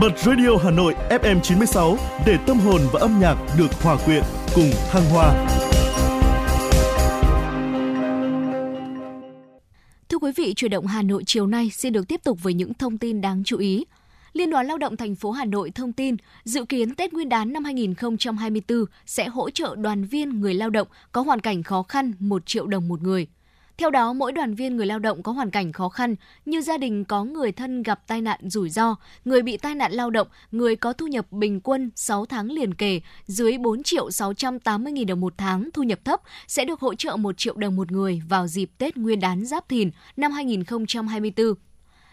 Bật Radio Hà Nội FM 96 để tâm hồn và âm nhạc được hòa quyện cùng thăng hoa. Thưa quý vị, chuyển động Hà Nội chiều nay xin được tiếp tục với những thông tin đáng chú ý. Liên đoàn Lao động thành phố Hà Nội thông tin, dự kiến Tết Nguyên đán năm 2024 sẽ hỗ trợ đoàn viên người lao động có hoàn cảnh khó khăn 1 triệu đồng một người. Theo đó, mỗi đoàn viên người lao động có hoàn cảnh khó khăn như gia đình có người thân gặp tai nạn rủi ro, người bị tai nạn lao động, người có thu nhập bình quân 6 tháng liền kề dưới 4 triệu 680 nghìn đồng một tháng thu nhập thấp sẽ được hỗ trợ 1 triệu đồng một người vào dịp Tết Nguyên đán Giáp Thìn năm 2024.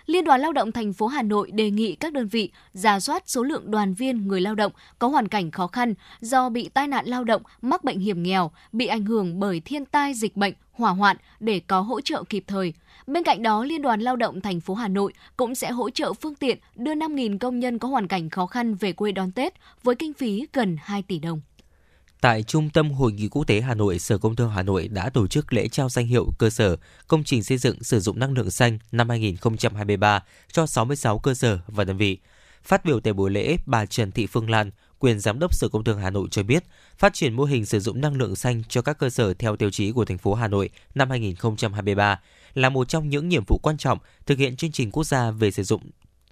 Liên đoàn Lao động thành phố Hà Nội đề nghị các đơn vị giả soát số lượng đoàn viên người lao động có hoàn cảnh khó khăn do bị tai nạn lao động, mắc bệnh hiểm nghèo, bị ảnh hưởng bởi thiên tai dịch bệnh, hỏa hoạn để có hỗ trợ kịp thời. Bên cạnh đó, Liên đoàn Lao động thành phố Hà Nội cũng sẽ hỗ trợ phương tiện đưa 5.000 công nhân có hoàn cảnh khó khăn về quê đón Tết với kinh phí gần 2 tỷ đồng. Tại Trung tâm Hội nghị Quốc tế Hà Nội, Sở Công Thương Hà Nội đã tổ chức lễ trao danh hiệu cơ sở công trình xây dựng sử dụng năng lượng xanh năm 2023 cho 66 cơ sở và đơn vị. Phát biểu tại buổi lễ, bà Trần Thị Phương Lan, quyền giám đốc Sở Công Thương Hà Nội cho biết, phát triển mô hình sử dụng năng lượng xanh cho các cơ sở theo tiêu chí của thành phố Hà Nội năm 2023 là một trong những nhiệm vụ quan trọng thực hiện chương trình quốc gia về sử dụng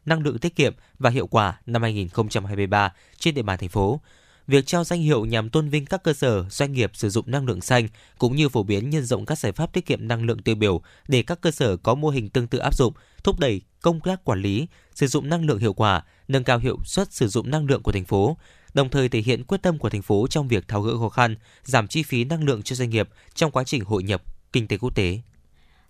năng lượng tiết kiệm và hiệu quả năm 2023 trên địa bàn thành phố. Việc trao danh hiệu nhằm tôn vinh các cơ sở, doanh nghiệp sử dụng năng lượng xanh cũng như phổ biến nhân rộng các giải pháp tiết kiệm năng lượng tiêu biểu để các cơ sở có mô hình tương tự áp dụng, thúc đẩy công tác quản lý, sử dụng năng lượng hiệu quả, nâng cao hiệu suất sử dụng năng lượng của thành phố, đồng thời thể hiện quyết tâm của thành phố trong việc tháo gỡ khó khăn, giảm chi phí năng lượng cho doanh nghiệp trong quá trình hội nhập kinh tế quốc tế.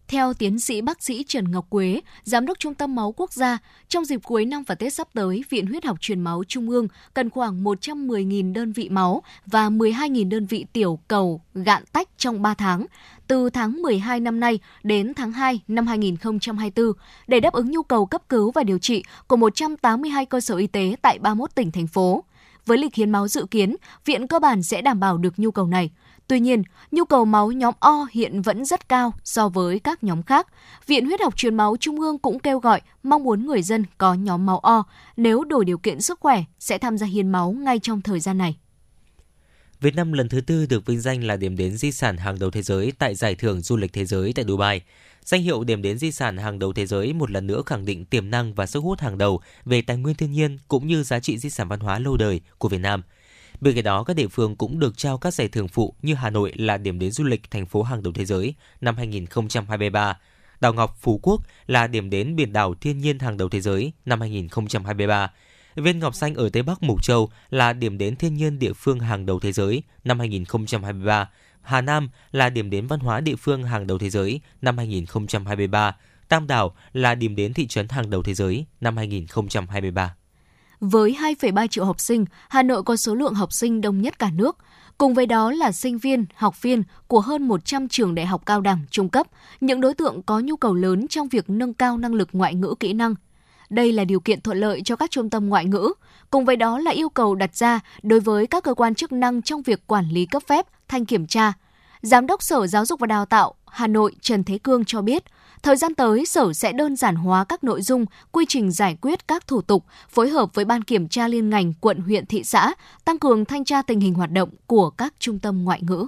Theo tiến sĩ bác sĩ Trần Ngọc Quế, Giám đốc Trung tâm Máu Quốc gia, trong dịp cuối năm và Tết sắp tới, Viện Huyết học Truyền máu Trung ương cần khoảng 110.000 đơn vị máu và 12.000 đơn vị tiểu cầu gạn tách trong 3 tháng, từ tháng 12 năm nay đến tháng 2 năm 2024, để đáp ứng nhu cầu cấp cứu và điều trị của 182 cơ sở y tế tại 31 tỉnh, thành phố. Với lịch hiến máu dự kiến, viện cơ bản sẽ đảm bảo được nhu cầu này. Tuy nhiên, nhu cầu máu nhóm O hiện vẫn rất cao so với các nhóm khác. Viện Huyết học Truyền máu Trung ương cũng kêu gọi mong muốn người dân có nhóm máu O nếu đủ điều kiện sức khỏe sẽ tham gia hiến máu ngay trong thời gian này. Việt Nam lần thứ tư được vinh danh là điểm đến di sản hàng đầu thế giới tại Giải thưởng Du lịch Thế giới tại Dubai. Danh hiệu điểm đến di sản hàng đầu thế giới một lần nữa khẳng định tiềm năng và sức hút hàng đầu về tài nguyên thiên nhiên cũng như giá trị di sản văn hóa lâu đời của Việt Nam – Bên cạnh đó, các địa phương cũng được trao các giải thưởng phụ như Hà Nội là điểm đến du lịch thành phố hàng đầu thế giới năm 2023, Đảo Ngọc Phú Quốc là điểm đến biển đảo thiên nhiên hàng đầu thế giới năm 2023. Viên Ngọc Xanh ở Tây Bắc Mộc Châu là điểm đến thiên nhiên địa phương hàng đầu thế giới năm 2023. Hà Nam là điểm đến văn hóa địa phương hàng đầu thế giới năm 2023. Tam Đảo là điểm đến thị trấn hàng đầu thế giới năm 2023. Với 2,3 triệu học sinh, Hà Nội có số lượng học sinh đông nhất cả nước. Cùng với đó là sinh viên, học viên của hơn 100 trường đại học cao đẳng, trung cấp, những đối tượng có nhu cầu lớn trong việc nâng cao năng lực ngoại ngữ kỹ năng. Đây là điều kiện thuận lợi cho các trung tâm ngoại ngữ, cùng với đó là yêu cầu đặt ra đối với các cơ quan chức năng trong việc quản lý cấp phép, thanh kiểm tra. Giám đốc Sở Giáo dục và Đào tạo Hà Nội Trần Thế Cương cho biết, Thời gian tới, Sở sẽ đơn giản hóa các nội dung, quy trình giải quyết các thủ tục, phối hợp với Ban Kiểm tra liên ngành quận, huyện, thị xã, tăng cường thanh tra tình hình hoạt động của các trung tâm ngoại ngữ.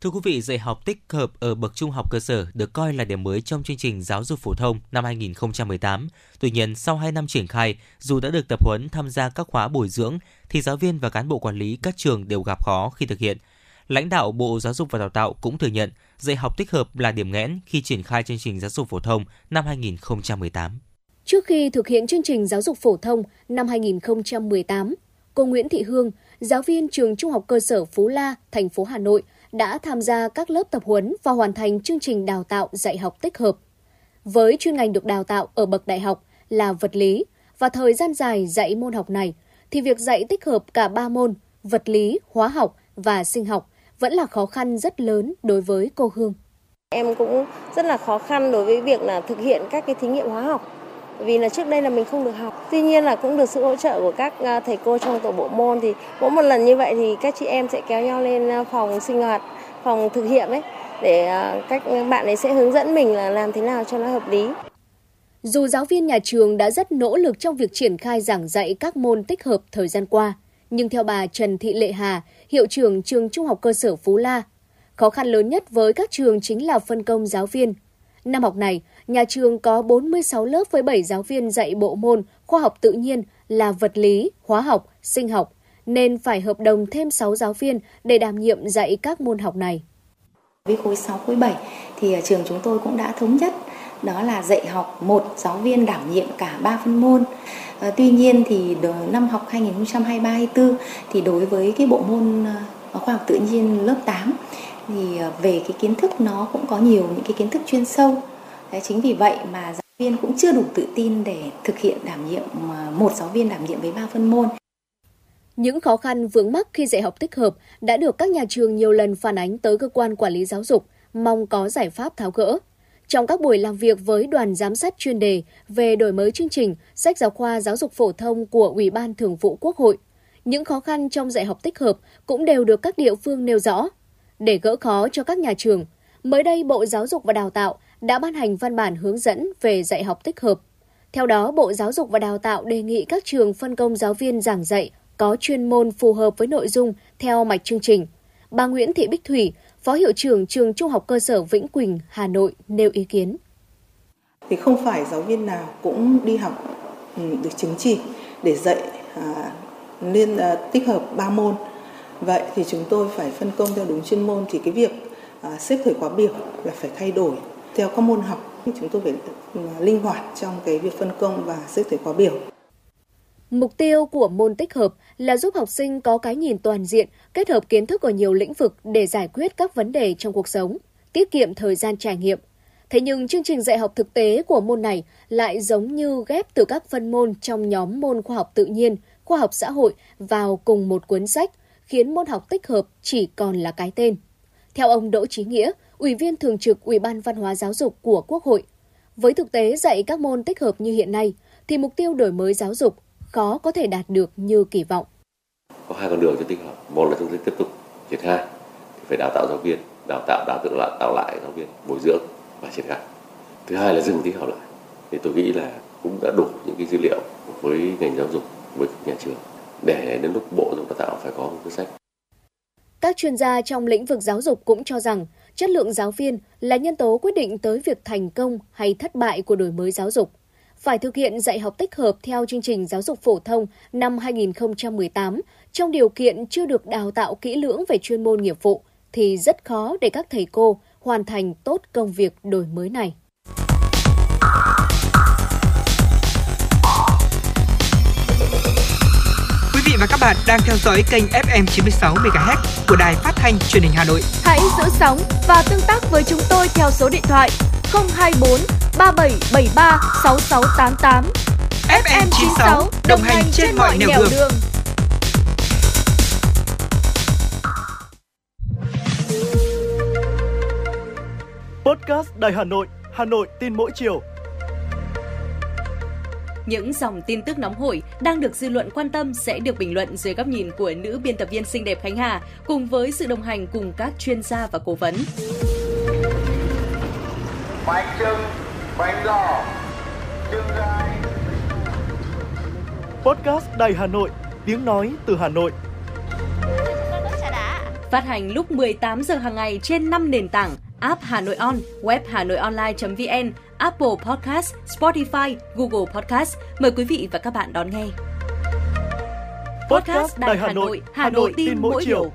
Thưa quý vị, dạy học tích hợp ở bậc trung học cơ sở được coi là điểm mới trong chương trình giáo dục phổ thông năm 2018. Tuy nhiên, sau 2 năm triển khai, dù đã được tập huấn tham gia các khóa bồi dưỡng, thì giáo viên và cán bộ quản lý các trường đều gặp khó khi thực hiện. Lãnh đạo Bộ Giáo dục và Đào tạo cũng thừa nhận dạy học tích hợp là điểm nghẽn khi triển khai chương trình giáo dục phổ thông năm 2018. Trước khi thực hiện chương trình giáo dục phổ thông năm 2018, cô Nguyễn Thị Hương, giáo viên trường Trung học cơ sở Phú La, thành phố Hà Nội đã tham gia các lớp tập huấn và hoàn thành chương trình đào tạo dạy học tích hợp. Với chuyên ngành được đào tạo ở bậc đại học là vật lý và thời gian dài dạy môn học này thì việc dạy tích hợp cả ba môn vật lý, hóa học và sinh học vẫn là khó khăn rất lớn đối với cô Hương. Em cũng rất là khó khăn đối với việc là thực hiện các cái thí nghiệm hóa học vì là trước đây là mình không được học. Tuy nhiên là cũng được sự hỗ trợ của các à, thầy cô trong tổ bộ môn thì mỗi một lần như vậy thì các chị em sẽ kéo nhau lên à, phòng sinh hoạt, phòng thực nghiệm ấy để à, các bạn ấy sẽ hướng dẫn mình là làm thế nào cho nó hợp lý. Dù giáo viên nhà trường đã rất nỗ lực trong việc triển khai giảng dạy các môn tích hợp thời gian qua, nhưng theo bà Trần Thị Lệ Hà, hiệu trưởng trường Trung học cơ sở Phú La, khó khăn lớn nhất với các trường chính là phân công giáo viên. Năm học này, nhà trường có 46 lớp với 7 giáo viên dạy bộ môn khoa học tự nhiên là vật lý, hóa học, sinh học, nên phải hợp đồng thêm 6 giáo viên để đảm nhiệm dạy các môn học này. Với khối 6, khối 7 thì ờ, trường chúng tôi cũng đã thống nhất đó là dạy học một giáo viên đảm nhiệm cả ba phân môn. Ờ, tuy nhiên thì năm học 2023-24 thì đối với cái bộ môn ờ, khoa học tự nhiên lớp 8 thì ờ, về cái kiến thức nó cũng có nhiều những cái kiến thức chuyên sâu. Đấy, chính vì vậy mà giáo viên cũng chưa đủ tự tin để thực hiện đảm nhiệm một giáo viên đảm nhiệm với ba phân môn. Những khó khăn vướng mắc khi dạy học tích hợp đã được các nhà trường nhiều lần phản ánh tới cơ quan quản lý giáo dục, mong có giải pháp tháo gỡ. Trong các buổi làm việc với đoàn giám sát chuyên đề về đổi mới chương trình sách giáo khoa giáo dục phổ thông của Ủy ban Thường vụ Quốc hội, những khó khăn trong dạy học tích hợp cũng đều được các địa phương nêu rõ. Để gỡ khó cho các nhà trường, mới đây Bộ Giáo dục và Đào tạo đã ban hành văn bản hướng dẫn về dạy học tích hợp. Theo đó, Bộ Giáo dục và Đào tạo đề nghị các trường phân công giáo viên giảng dạy có chuyên môn phù hợp với nội dung theo mạch chương trình. Bà Nguyễn Thị Bích Thủy, Phó Hiệu trưởng Trường Trung học cơ sở Vĩnh Quỳnh, Hà Nội nêu ý kiến. Thì không phải giáo viên nào cũng đi học ừ, được chứng chỉ để dạy à, liên à, tích hợp ba môn. Vậy thì chúng tôi phải phân công theo đúng chuyên môn thì cái việc à, xếp thời khóa biểu là phải thay đổi theo các môn học. Chúng tôi phải ừ, linh hoạt trong cái việc phân công và xếp thời khóa biểu. Mục tiêu của môn tích hợp là giúp học sinh có cái nhìn toàn diện, kết hợp kiến thức ở nhiều lĩnh vực để giải quyết các vấn đề trong cuộc sống, tiết kiệm thời gian trải nghiệm. Thế nhưng chương trình dạy học thực tế của môn này lại giống như ghép từ các phân môn trong nhóm môn khoa học tự nhiên, khoa học xã hội vào cùng một cuốn sách, khiến môn học tích hợp chỉ còn là cái tên. Theo ông Đỗ Chí Nghĩa, Ủy viên Thường trực Ủy ban Văn hóa Giáo dục của Quốc hội, với thực tế dạy các môn tích hợp như hiện nay, thì mục tiêu đổi mới giáo dục khó có thể đạt được như kỳ vọng. Có hai con đường cho tích hợp. Một là chúng ta tiếp tục triển khai, thì phải đào tạo giáo viên, đào tạo đào tạo lại, tạo lại giáo viên, bồi dưỡng và triển khai. Thứ hai là dừng tích hợp lại. Thì tôi nghĩ là cũng đã đủ những cái dữ liệu với ngành giáo dục, với nhà trường để đến lúc bộ giáo dục đào tạo phải có một cái sách. Các chuyên gia trong lĩnh vực giáo dục cũng cho rằng chất lượng giáo viên là nhân tố quyết định tới việc thành công hay thất bại của đổi mới giáo dục phải thực hiện dạy học tích hợp theo chương trình giáo dục phổ thông năm 2018 trong điều kiện chưa được đào tạo kỹ lưỡng về chuyên môn nghiệp vụ thì rất khó để các thầy cô hoàn thành tốt công việc đổi mới này. Quý vị và các bạn đang theo dõi kênh FM 96 MHz của đài phát thanh truyền hình Hà Nội. Hãy giữ sóng và tương tác với chúng tôi theo số điện thoại 024 3773 6688. FM 96 đồng hành trên mọi nẻo đường. đường. Podcast Đài Hà Nội, Hà Nội tin mỗi chiều. Những dòng tin tức nóng hổi đang được dư luận quan tâm sẽ được bình luận dưới góc nhìn của nữ biên tập viên xinh đẹp Khánh Hà cùng với sự đồng hành cùng các chuyên gia và cố vấn. Bánh trưng, bánh giò, trưng gai. Podcast Đài Hà Nội, tiếng nói từ Hà Nội. Phát hành lúc 18 giờ hàng ngày trên 5 nền tảng app Hà Nội On, web Hà Nội Online.vn, Apple Podcast, Spotify, Google Podcast. Mời quý vị và các bạn đón nghe. Podcast Đài Hà Nội, Hà Nội tin mỗi chiều.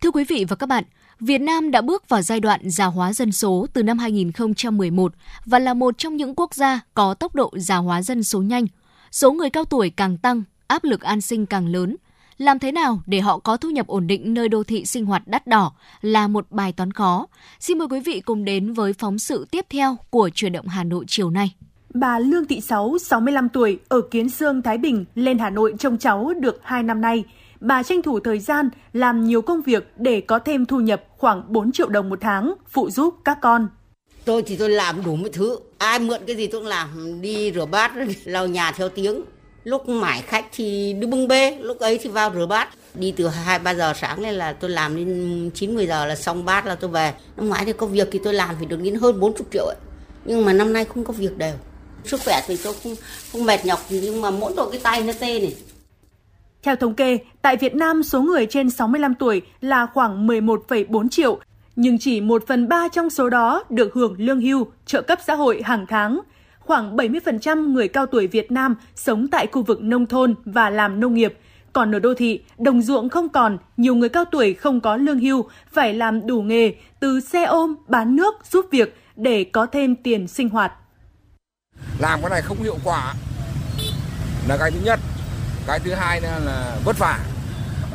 Thưa quý vị và các bạn, Việt Nam đã bước vào giai đoạn già hóa dân số từ năm 2011 và là một trong những quốc gia có tốc độ già hóa dân số nhanh. Số người cao tuổi càng tăng, áp lực an sinh càng lớn. Làm thế nào để họ có thu nhập ổn định nơi đô thị sinh hoạt đắt đỏ là một bài toán khó. Xin mời quý vị cùng đến với phóng sự tiếp theo của truyền động Hà Nội chiều nay. Bà Lương Thị Sáu, 65 tuổi, ở Kiến Sương, Thái Bình, lên Hà Nội trông cháu được 2 năm nay. Bà tranh thủ thời gian làm nhiều công việc để có thêm thu nhập khoảng 4 triệu đồng một tháng, phụ giúp các con. Tôi thì tôi làm đủ mọi thứ. Ai mượn cái gì tôi cũng làm. Đi rửa bát, lau nhà theo tiếng. Lúc mải khách thì đi bưng bê, lúc ấy thì vào rửa bát. Đi từ 2-3 giờ sáng lên là tôi làm đến 9-10 giờ là xong bát là tôi về. Năm ngoái thì có việc thì tôi làm thì được đến hơn 40 triệu ấy. Nhưng mà năm nay không có việc đều. Sức khỏe thì tôi không, không mệt nhọc nhưng mà mỗi tội cái tay nó tê này. Theo thống kê, tại Việt Nam số người trên 65 tuổi là khoảng 11,4 triệu, nhưng chỉ 1 phần 3 trong số đó được hưởng lương hưu, trợ cấp xã hội hàng tháng. Khoảng 70% người cao tuổi Việt Nam sống tại khu vực nông thôn và làm nông nghiệp. Còn ở đô thị, đồng ruộng không còn, nhiều người cao tuổi không có lương hưu, phải làm đủ nghề, từ xe ôm, bán nước, giúp việc để có thêm tiền sinh hoạt. Làm cái này không hiệu quả là cái thứ nhất cái thứ hai nữa là vất vả,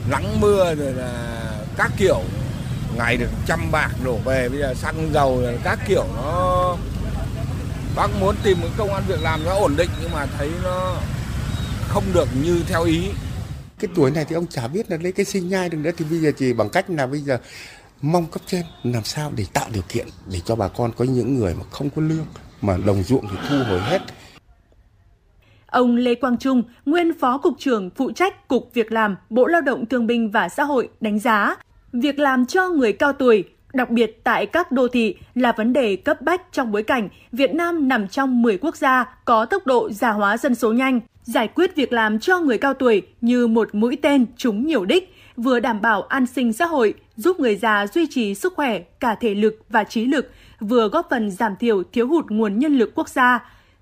nắng mưa rồi là các kiểu. Ngày được trăm bạc đổ về, bây giờ xăng dầu là các kiểu nó, bác muốn tìm một công an việc làm nó ổn định nhưng mà thấy nó không được như theo ý. Cái tuổi này thì ông chả biết là lấy cái sinh nhai được nữa, thì bây giờ chỉ bằng cách là bây giờ mong cấp trên làm sao để tạo điều kiện để cho bà con có những người mà không có lương, mà đồng ruộng thì thu hồi hết. Ông Lê Quang Trung, nguyên Phó Cục trưởng phụ trách Cục Việc làm, Bộ Lao động Thương binh và Xã hội đánh giá, việc làm cho người cao tuổi, đặc biệt tại các đô thị là vấn đề cấp bách trong bối cảnh Việt Nam nằm trong 10 quốc gia có tốc độ già hóa dân số nhanh. Giải quyết việc làm cho người cao tuổi như một mũi tên trúng nhiều đích, vừa đảm bảo an sinh xã hội, giúp người già duy trì sức khỏe cả thể lực và trí lực, vừa góp phần giảm thiểu thiếu hụt nguồn nhân lực quốc gia,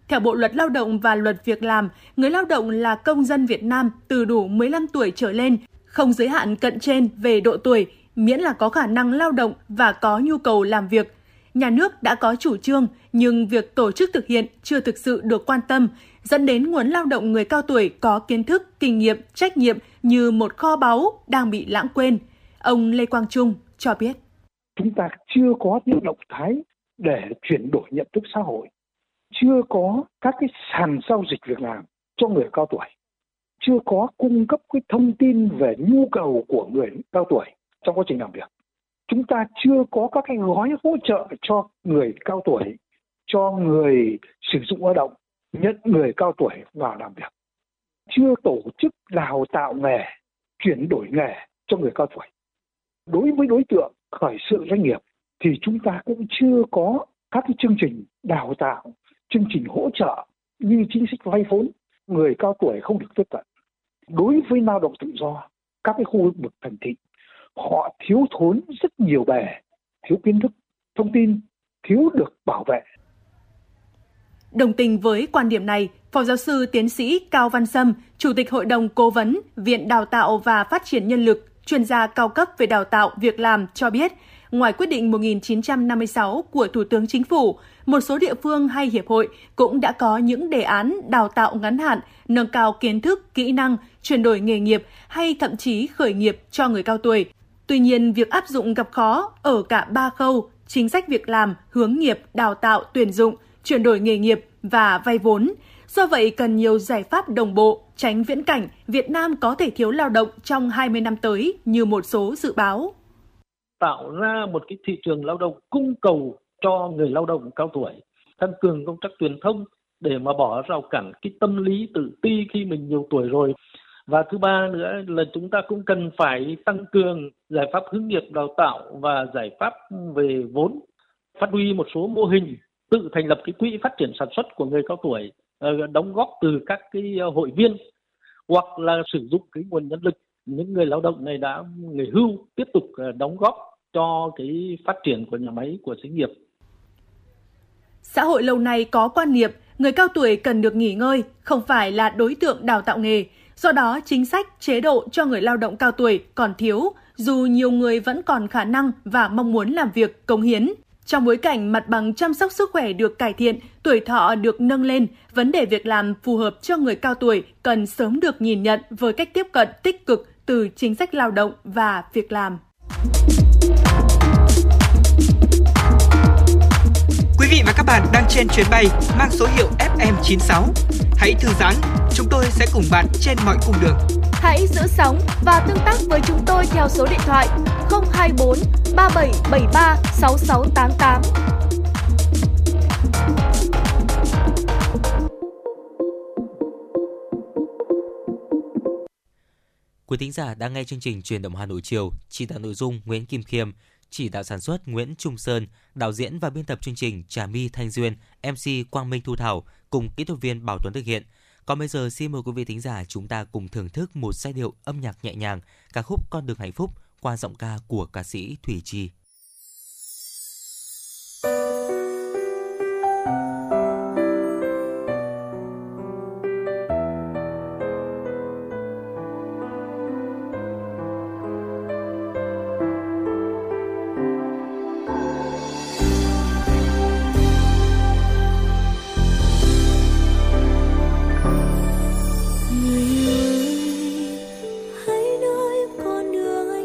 theo Bộ Luật Lao động và Luật Việc làm, người lao động là công dân Việt Nam từ đủ 15 tuổi trở lên, không giới hạn cận trên về độ tuổi, miễn là có khả năng lao động và có nhu cầu làm việc. Nhà nước đã có chủ trương, nhưng việc tổ chức thực hiện chưa thực sự được quan tâm, dẫn đến nguồn lao động người cao tuổi có kiến thức, kinh nghiệm, trách nhiệm như một kho báu đang bị lãng quên. Ông Lê Quang Trung cho biết. Chúng ta chưa có những động thái để chuyển đổi nhận thức xã hội chưa có các cái sàn giao dịch việc làm cho người cao tuổi, chưa có cung cấp cái thông tin về nhu cầu của người cao tuổi trong quá trình làm việc. Chúng ta chưa có các cái gói hỗ trợ cho người cao tuổi, cho người sử dụng lao động, nhận người cao tuổi vào làm việc. Chưa tổ chức đào tạo nghề, chuyển đổi nghề cho người cao tuổi. Đối với đối tượng khởi sự doanh nghiệp thì chúng ta cũng chưa có các cái chương trình đào tạo chương trình hỗ trợ như chính sách vay vốn người cao tuổi không được tiếp cận đối với lao động tự do các cái khu vực thành thị họ thiếu thốn rất nhiều bề thiếu kiến thức thông tin thiếu được bảo vệ. Đồng tình với quan điểm này, Phó giáo sư tiến sĩ Cao Văn Sâm, Chủ tịch Hội đồng Cố vấn Viện Đào tạo và Phát triển Nhân lực, chuyên gia cao cấp về đào tạo việc làm cho biết, ngoài quyết định 1956 của Thủ tướng Chính phủ, một số địa phương hay hiệp hội cũng đã có những đề án đào tạo ngắn hạn, nâng cao kiến thức, kỹ năng, chuyển đổi nghề nghiệp hay thậm chí khởi nghiệp cho người cao tuổi. Tuy nhiên, việc áp dụng gặp khó ở cả ba khâu, chính sách việc làm, hướng nghiệp, đào tạo, tuyển dụng, chuyển đổi nghề nghiệp và vay vốn. Do vậy, cần nhiều giải pháp đồng bộ, tránh viễn cảnh Việt Nam có thể thiếu lao động trong 20 năm tới như một số dự báo. Tạo ra một cái thị trường lao động cung cầu cho người lao động cao tuổi, tăng cường công tác truyền thông để mà bỏ rào cản cái tâm lý tự ti khi mình nhiều tuổi rồi. Và thứ ba nữa là chúng ta cũng cần phải tăng cường giải pháp hướng nghiệp đào tạo và giải pháp về vốn, phát huy một số mô hình tự thành lập cái quỹ phát triển sản xuất của người cao tuổi ờ, đóng góp từ các cái ờ, hội viên hoặc là sử dụng cái nguồn nhân lực những người lao động này đã nghỉ hưu tiếp tục ờ, đóng góp cho cái phát triển của nhà máy của xí nghiệp Xã hội lâu nay có quan niệm người cao tuổi cần được nghỉ ngơi, không phải là đối tượng đào tạo nghề. Do đó, chính sách, chế độ cho người lao động cao tuổi còn thiếu, dù nhiều người vẫn còn khả năng và mong muốn làm việc, cống hiến. Trong bối cảnh mặt bằng chăm sóc sức khỏe được cải thiện, tuổi thọ được nâng lên, vấn đề việc làm phù hợp cho người cao tuổi cần sớm được nhìn nhận với cách tiếp cận tích cực từ chính sách lao động và việc làm. Vị và các bạn đang trên chuyến bay mang số hiệu FM96. Hãy thư giãn, chúng tôi sẽ cùng bạn trên mọi cung đường. Hãy giữ sóng và tương tác với chúng tôi theo số điện thoại 024 3773 6688. Quý thính giả đang nghe chương trình truyền động Hà Nội chiều, chỉ đạo nội dung Nguyễn Kim Khiêm, chỉ đạo sản xuất Nguyễn Trung Sơn, đạo diễn và biên tập chương trình Trà My Thanh Duyên, MC Quang Minh Thu Thảo cùng kỹ thuật viên Bảo Tuấn thực hiện. Còn bây giờ xin mời quý vị thính giả chúng ta cùng thưởng thức một giai điệu âm nhạc nhẹ nhàng, ca khúc Con đường hạnh phúc qua giọng ca của ca sĩ Thủy Chi.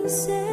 Ơi,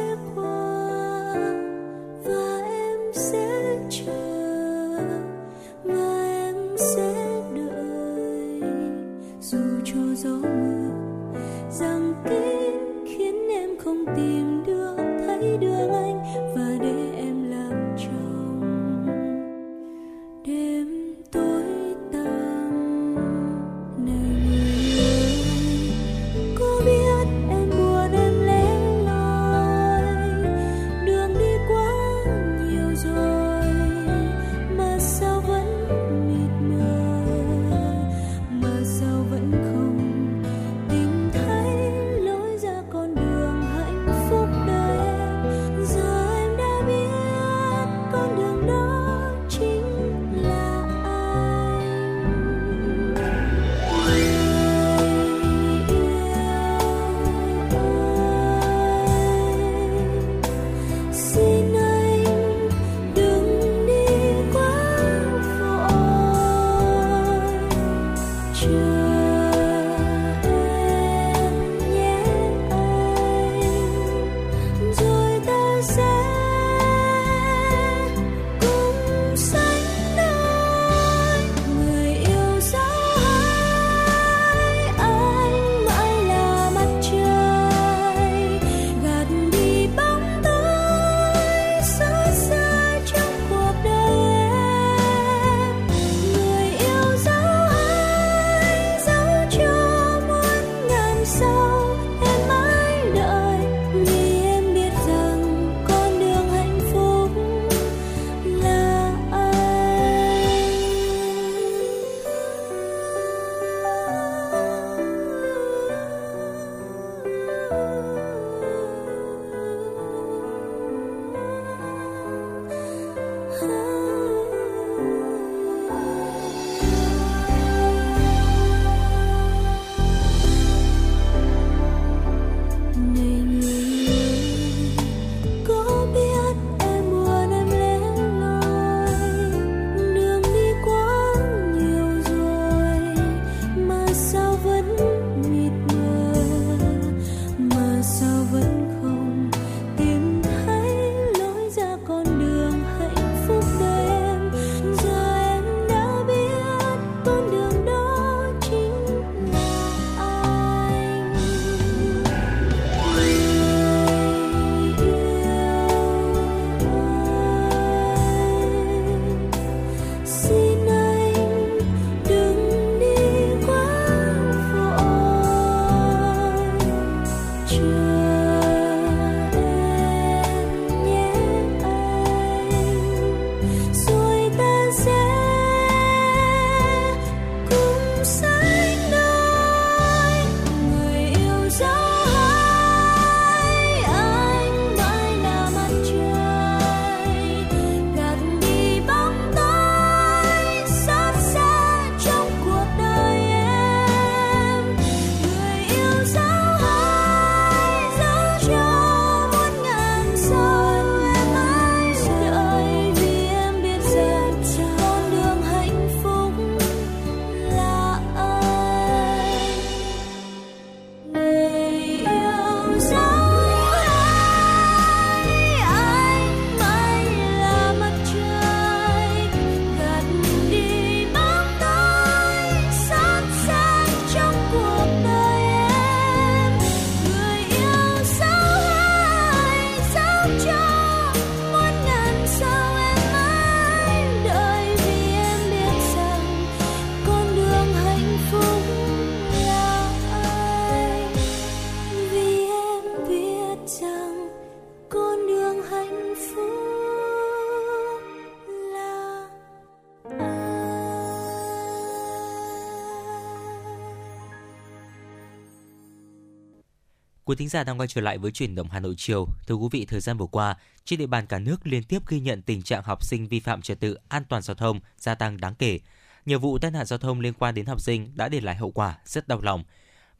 Quý thính giả đang quay trở lại với chuyển động Hà Nội chiều. Thưa quý vị, thời gian vừa qua, trên địa bàn cả nước liên tiếp ghi nhận tình trạng học sinh vi phạm trật tự an toàn giao thông gia tăng đáng kể. Nhiều vụ tai nạn giao thông liên quan đến học sinh đã để lại hậu quả rất đau lòng.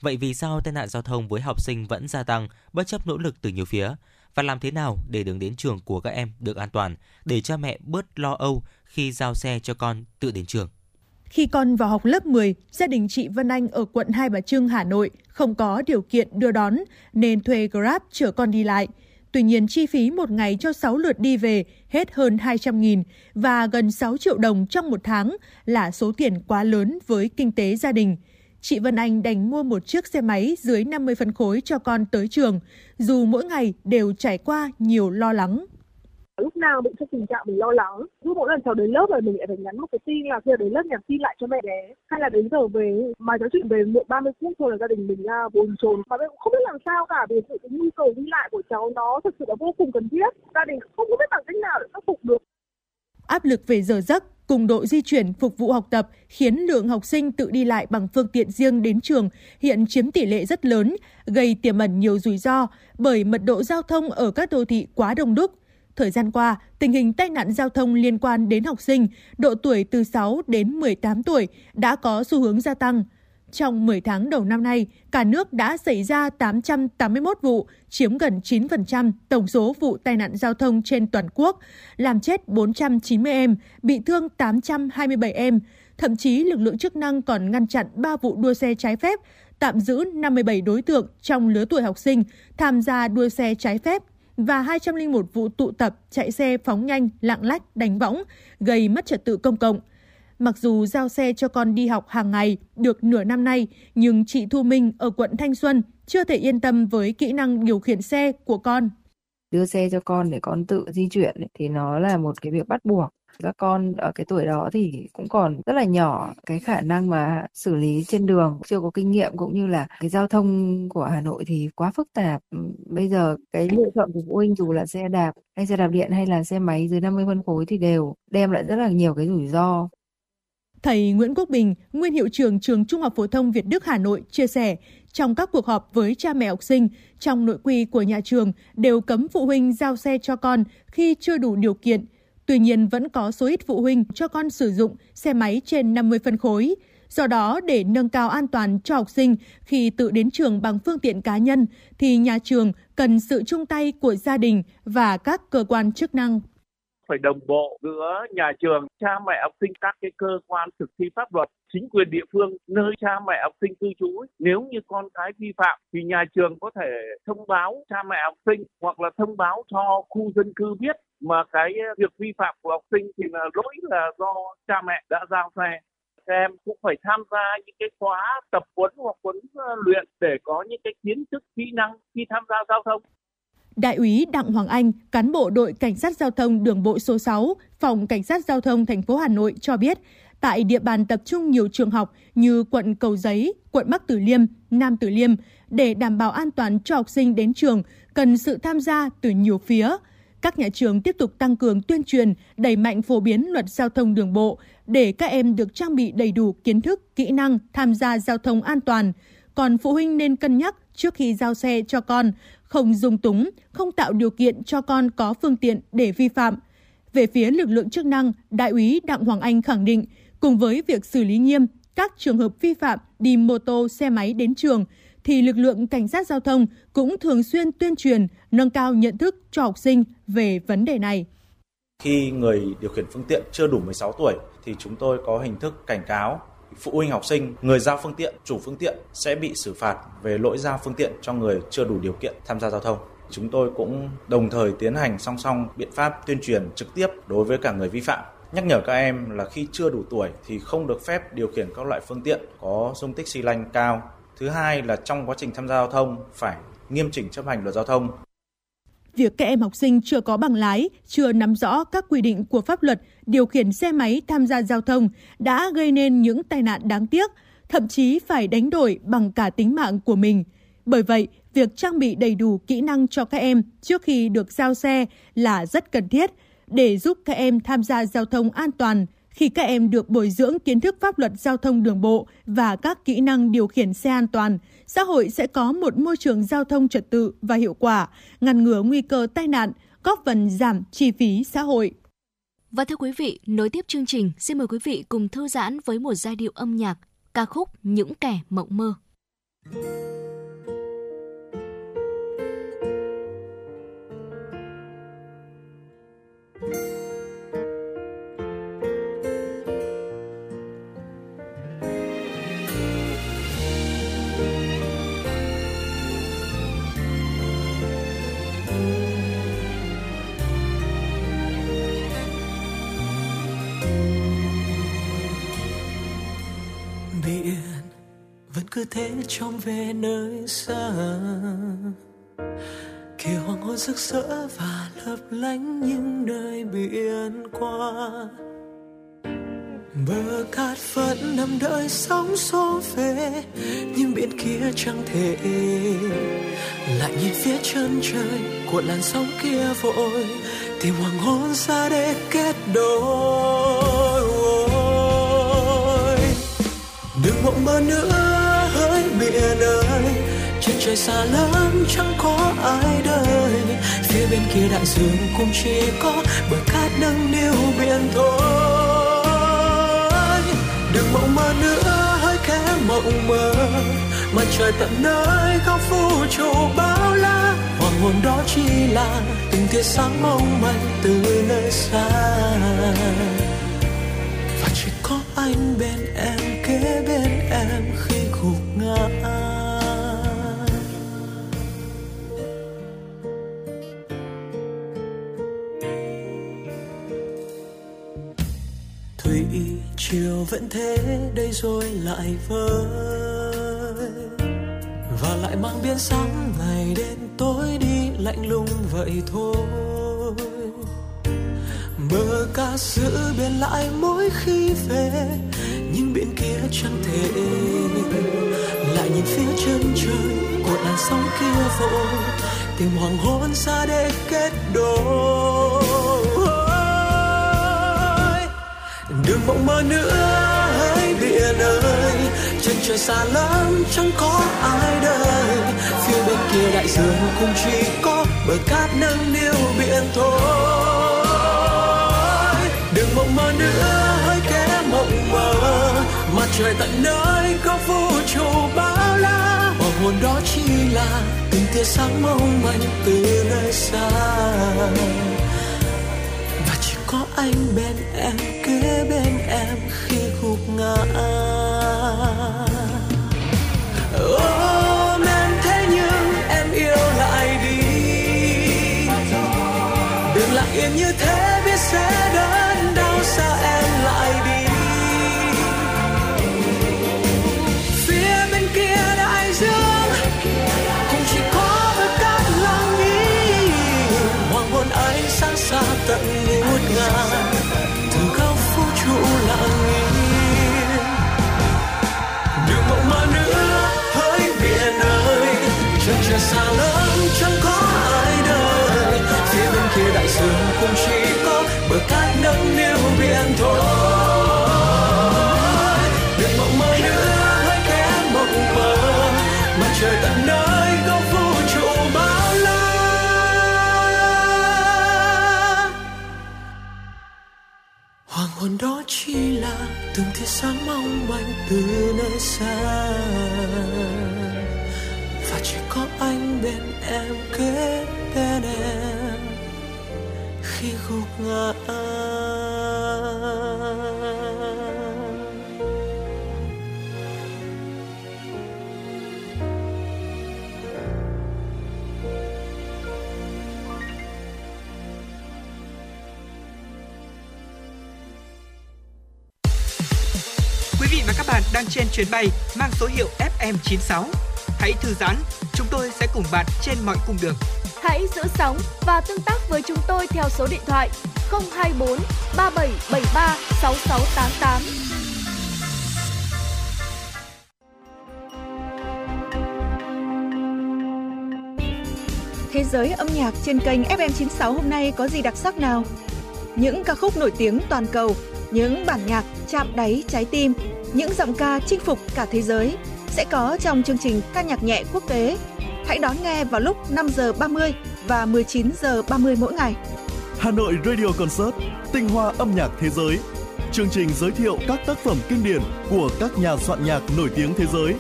Vậy vì sao tai nạn giao thông với học sinh vẫn gia tăng bất chấp nỗ lực từ nhiều phía? Và làm thế nào để đường đến trường của các em được an toàn, để cha mẹ bớt lo âu khi giao xe cho con tự đến trường? Khi con vào học lớp 10, gia đình chị Vân Anh ở quận Hai Bà Trưng, Hà Nội không có điều kiện đưa đón nên thuê Grab chở con đi lại. Tuy nhiên chi phí một ngày cho 6 lượt đi về hết hơn 200.000 và gần 6 triệu đồng trong một tháng là số tiền quá lớn với kinh tế gia đình. Chị Vân Anh đành mua một chiếc xe máy dưới 50 phân khối cho con tới trường, dù mỗi ngày đều trải qua nhiều lo lắng lúc nào bị trong tình trạng mình lo lắng. Cứ mỗi lần cháu đến lớp rồi mình lại phải nhắn một cái tin là kia đến lớp nhắn tin lại cho mẹ bé. Hay là đến giờ về mà nói chuyện về muộn 30 phút thôi là gia đình mình ra bồn chồn. Mà mình cũng không biết làm sao cả vì sự cái nhu cầu đi lại của cháu nó thực sự là vô cùng cần thiết. Gia đình không có biết bằng cách nào để khắc phục được. Áp lực về giờ giấc cùng độ di chuyển phục vụ học tập khiến lượng học sinh tự đi lại bằng phương tiện riêng đến trường hiện chiếm tỷ lệ rất lớn, gây tiềm ẩn nhiều rủi ro bởi mật độ giao thông ở các đô thị quá đông đúc. Thời gian qua, tình hình tai nạn giao thông liên quan đến học sinh độ tuổi từ 6 đến 18 tuổi đã có xu hướng gia tăng. Trong 10 tháng đầu năm nay, cả nước đã xảy ra 881 vụ, chiếm gần 9% tổng số vụ tai nạn giao thông trên toàn quốc, làm chết 490 em, bị thương 827 em. Thậm chí lực lượng chức năng còn ngăn chặn 3 vụ đua xe trái phép, tạm giữ 57 đối tượng trong lứa tuổi học sinh tham gia đua xe trái phép và 201 vụ tụ tập chạy xe phóng nhanh, lạng lách, đánh võng, gây mất trật tự công cộng. Mặc dù giao xe cho con đi học hàng ngày được nửa năm nay, nhưng chị Thu Minh ở quận Thanh Xuân chưa thể yên tâm với kỹ năng điều khiển xe của con. Đưa xe cho con để con tự di chuyển thì nó là một cái việc bắt buộc các con ở cái tuổi đó thì cũng còn rất là nhỏ cái khả năng mà xử lý trên đường chưa có kinh nghiệm cũng như là cái giao thông của Hà Nội thì quá phức tạp. Ừ, bây giờ cái lựa chọn của phụ huynh dù là xe đạp hay xe đạp điện hay là xe máy dưới 50 phân khối thì đều đem lại rất là nhiều cái rủi ro. Thầy Nguyễn Quốc Bình, nguyên hiệu trưởng trường Trung học phổ thông Việt Đức Hà Nội chia sẻ, trong các cuộc họp với cha mẹ học sinh, trong nội quy của nhà trường đều cấm phụ huynh giao xe cho con khi chưa đủ điều kiện. Tuy nhiên vẫn có số ít phụ huynh cho con sử dụng xe máy trên 50 phân khối. Do đó, để nâng cao an toàn cho học sinh khi tự đến trường bằng phương tiện cá nhân, thì nhà trường cần sự chung tay của gia đình và các cơ quan chức năng phải đồng bộ giữa nhà trường, cha mẹ học sinh, các cái cơ quan thực thi pháp luật, chính quyền địa phương nơi cha mẹ học sinh cư trú. Nếu như con cái vi phạm thì nhà trường có thể thông báo cha mẹ học sinh hoặc là thông báo cho khu dân cư biết mà cái việc vi phạm của học sinh thì là lỗi là do cha mẹ đã giao xe các em cũng phải tham gia những cái khóa tập huấn hoặc huấn luyện để có những cái kiến thức kỹ năng khi tham gia giao thông Đại úy Đặng Hoàng Anh, cán bộ đội cảnh sát giao thông đường bộ số 6, phòng cảnh sát giao thông thành phố Hà Nội cho biết, tại địa bàn tập trung nhiều trường học như quận Cầu Giấy, quận Bắc Từ Liêm, Nam Từ Liêm để đảm bảo an toàn cho học sinh đến trường cần sự tham gia từ nhiều phía. Các nhà trường tiếp tục tăng cường tuyên truyền, đẩy mạnh phổ biến luật giao thông đường bộ để các em được trang bị đầy đủ kiến thức, kỹ năng tham gia giao thông an toàn. Còn phụ huynh nên cân nhắc trước khi giao xe cho con, không dung túng, không tạo điều kiện cho con có phương tiện để vi phạm. Về phía lực lượng chức năng, Đại úy Đặng Hoàng Anh khẳng định, cùng với việc xử lý nghiêm các trường hợp vi phạm đi mô tô, xe máy đến trường, thì lực lượng cảnh sát giao thông cũng thường xuyên tuyên truyền, nâng cao nhận thức cho học sinh về vấn đề này. Khi người điều khiển phương tiện chưa đủ 16 tuổi thì chúng tôi có hình thức cảnh cáo phụ huynh học sinh, người giao phương tiện, chủ phương tiện sẽ bị xử phạt về lỗi giao phương tiện cho người chưa đủ điều kiện tham gia giao thông. Chúng tôi cũng đồng thời tiến hành song song biện pháp tuyên truyền trực tiếp đối với cả người vi phạm nhắc nhở các em là khi chưa đủ tuổi thì không được phép điều khiển các loại phương tiện có dung tích xi lanh cao. Thứ hai là trong quá trình tham gia giao thông phải nghiêm chỉnh chấp hành luật giao thông, việc các em học sinh chưa có bằng lái, chưa nắm rõ các quy định của pháp luật điều khiển xe máy tham gia giao thông đã gây nên những tai nạn đáng tiếc, thậm chí phải đánh đổi bằng cả tính mạng của mình. Bởi vậy, việc trang bị đầy đủ kỹ năng cho các em trước khi được giao xe là rất cần thiết để giúp các em tham gia giao thông an toàn Khi các em được bồi dưỡng kiến thức pháp luật giao thông đường bộ và các kỹ năng điều khiển xe an toàn, xã hội sẽ có một môi trường giao thông trật tự và hiệu quả, ngăn ngừa nguy cơ tai nạn, góp phần giảm chi phí xã hội. Và thưa quý vị, nối tiếp chương trình, xin mời quý vị cùng thư giãn với một giai điệu âm nhạc, ca khúc Những kẻ mộng mơ. biển cứ thế trông về nơi xa. Kỳ hoàng hôn rực rỡ và lấp lánh những nơi biển qua. Bờ cát vẫn nằm đợi sóng xô về, nhưng biển kia chẳng thể lại nhìn phía chân trời của làn sóng kia vội tìm hoàng hôn ra để kết đôi. Đừng mộng mơ nữa hỡi trên trời xa lắm, chẳng có ai đời. Phía bên kia đại dương cũng chỉ có bờ cát nâng niu biển thôi. Đừng mộng mơ nữa hỡi kẻ mộng mơ. Mặt trời tận nơi, góc vũ trụ bao la. Hoàng hôn đó chỉ là từng tia sáng mong manh từ nơi xa. Và chỉ có anh bên em, kế bên em khi thủy chiều vẫn thế, đây rồi lại vơi. Và lại mang biến sáng, ngày đêm tối đi lạnh lùng vậy thôi. Bờ ca giữ biển lại mỗi khi về, nhưng biển kia chẳng thể lại nhìn phía chân trời của làn sóng kia vội tìm hoàng hôn xa để kết đôi. Đừng mộng mơ nữa, hãy biển ơi, chân trời xa lắm, chẳng có ai đời phía bên kia đại dương cũng chỉ có bờ cát nâng niu biển thôi. Đừng mộng mơ nữa, hãy kẻ mộng mơ, mặt trời tận nơi có vũ trụ bao Hồn đó chỉ là từng tia sáng mong manh từ nơi xa. Và chỉ có anh bên em kế bên em khi gục ngã. Chuyến bay mang số hiệu FM96. Hãy thư giãn, chúng tôi sẽ cùng bạn trên mọi cung đường. Hãy giữ sóng và tương tác với chúng tôi theo số điện thoại 024 3773 6688. Thế giới âm nhạc trên kênh FM96 hôm nay có gì đặc sắc nào? Những ca khúc nổi tiếng toàn cầu, những bản nhạc chạm đáy trái tim, những giọng ca chinh phục cả thế giới sẽ có trong chương trình ca nhạc nhẹ quốc tế. Hãy đón nghe vào lúc 5 giờ 30 và 19 giờ 30 mỗi ngày. Hà Nội Radio Concert, tinh hoa âm nhạc thế giới. Chương trình giới thiệu các tác phẩm kinh điển của các nhà soạn nhạc nổi tiếng thế giới.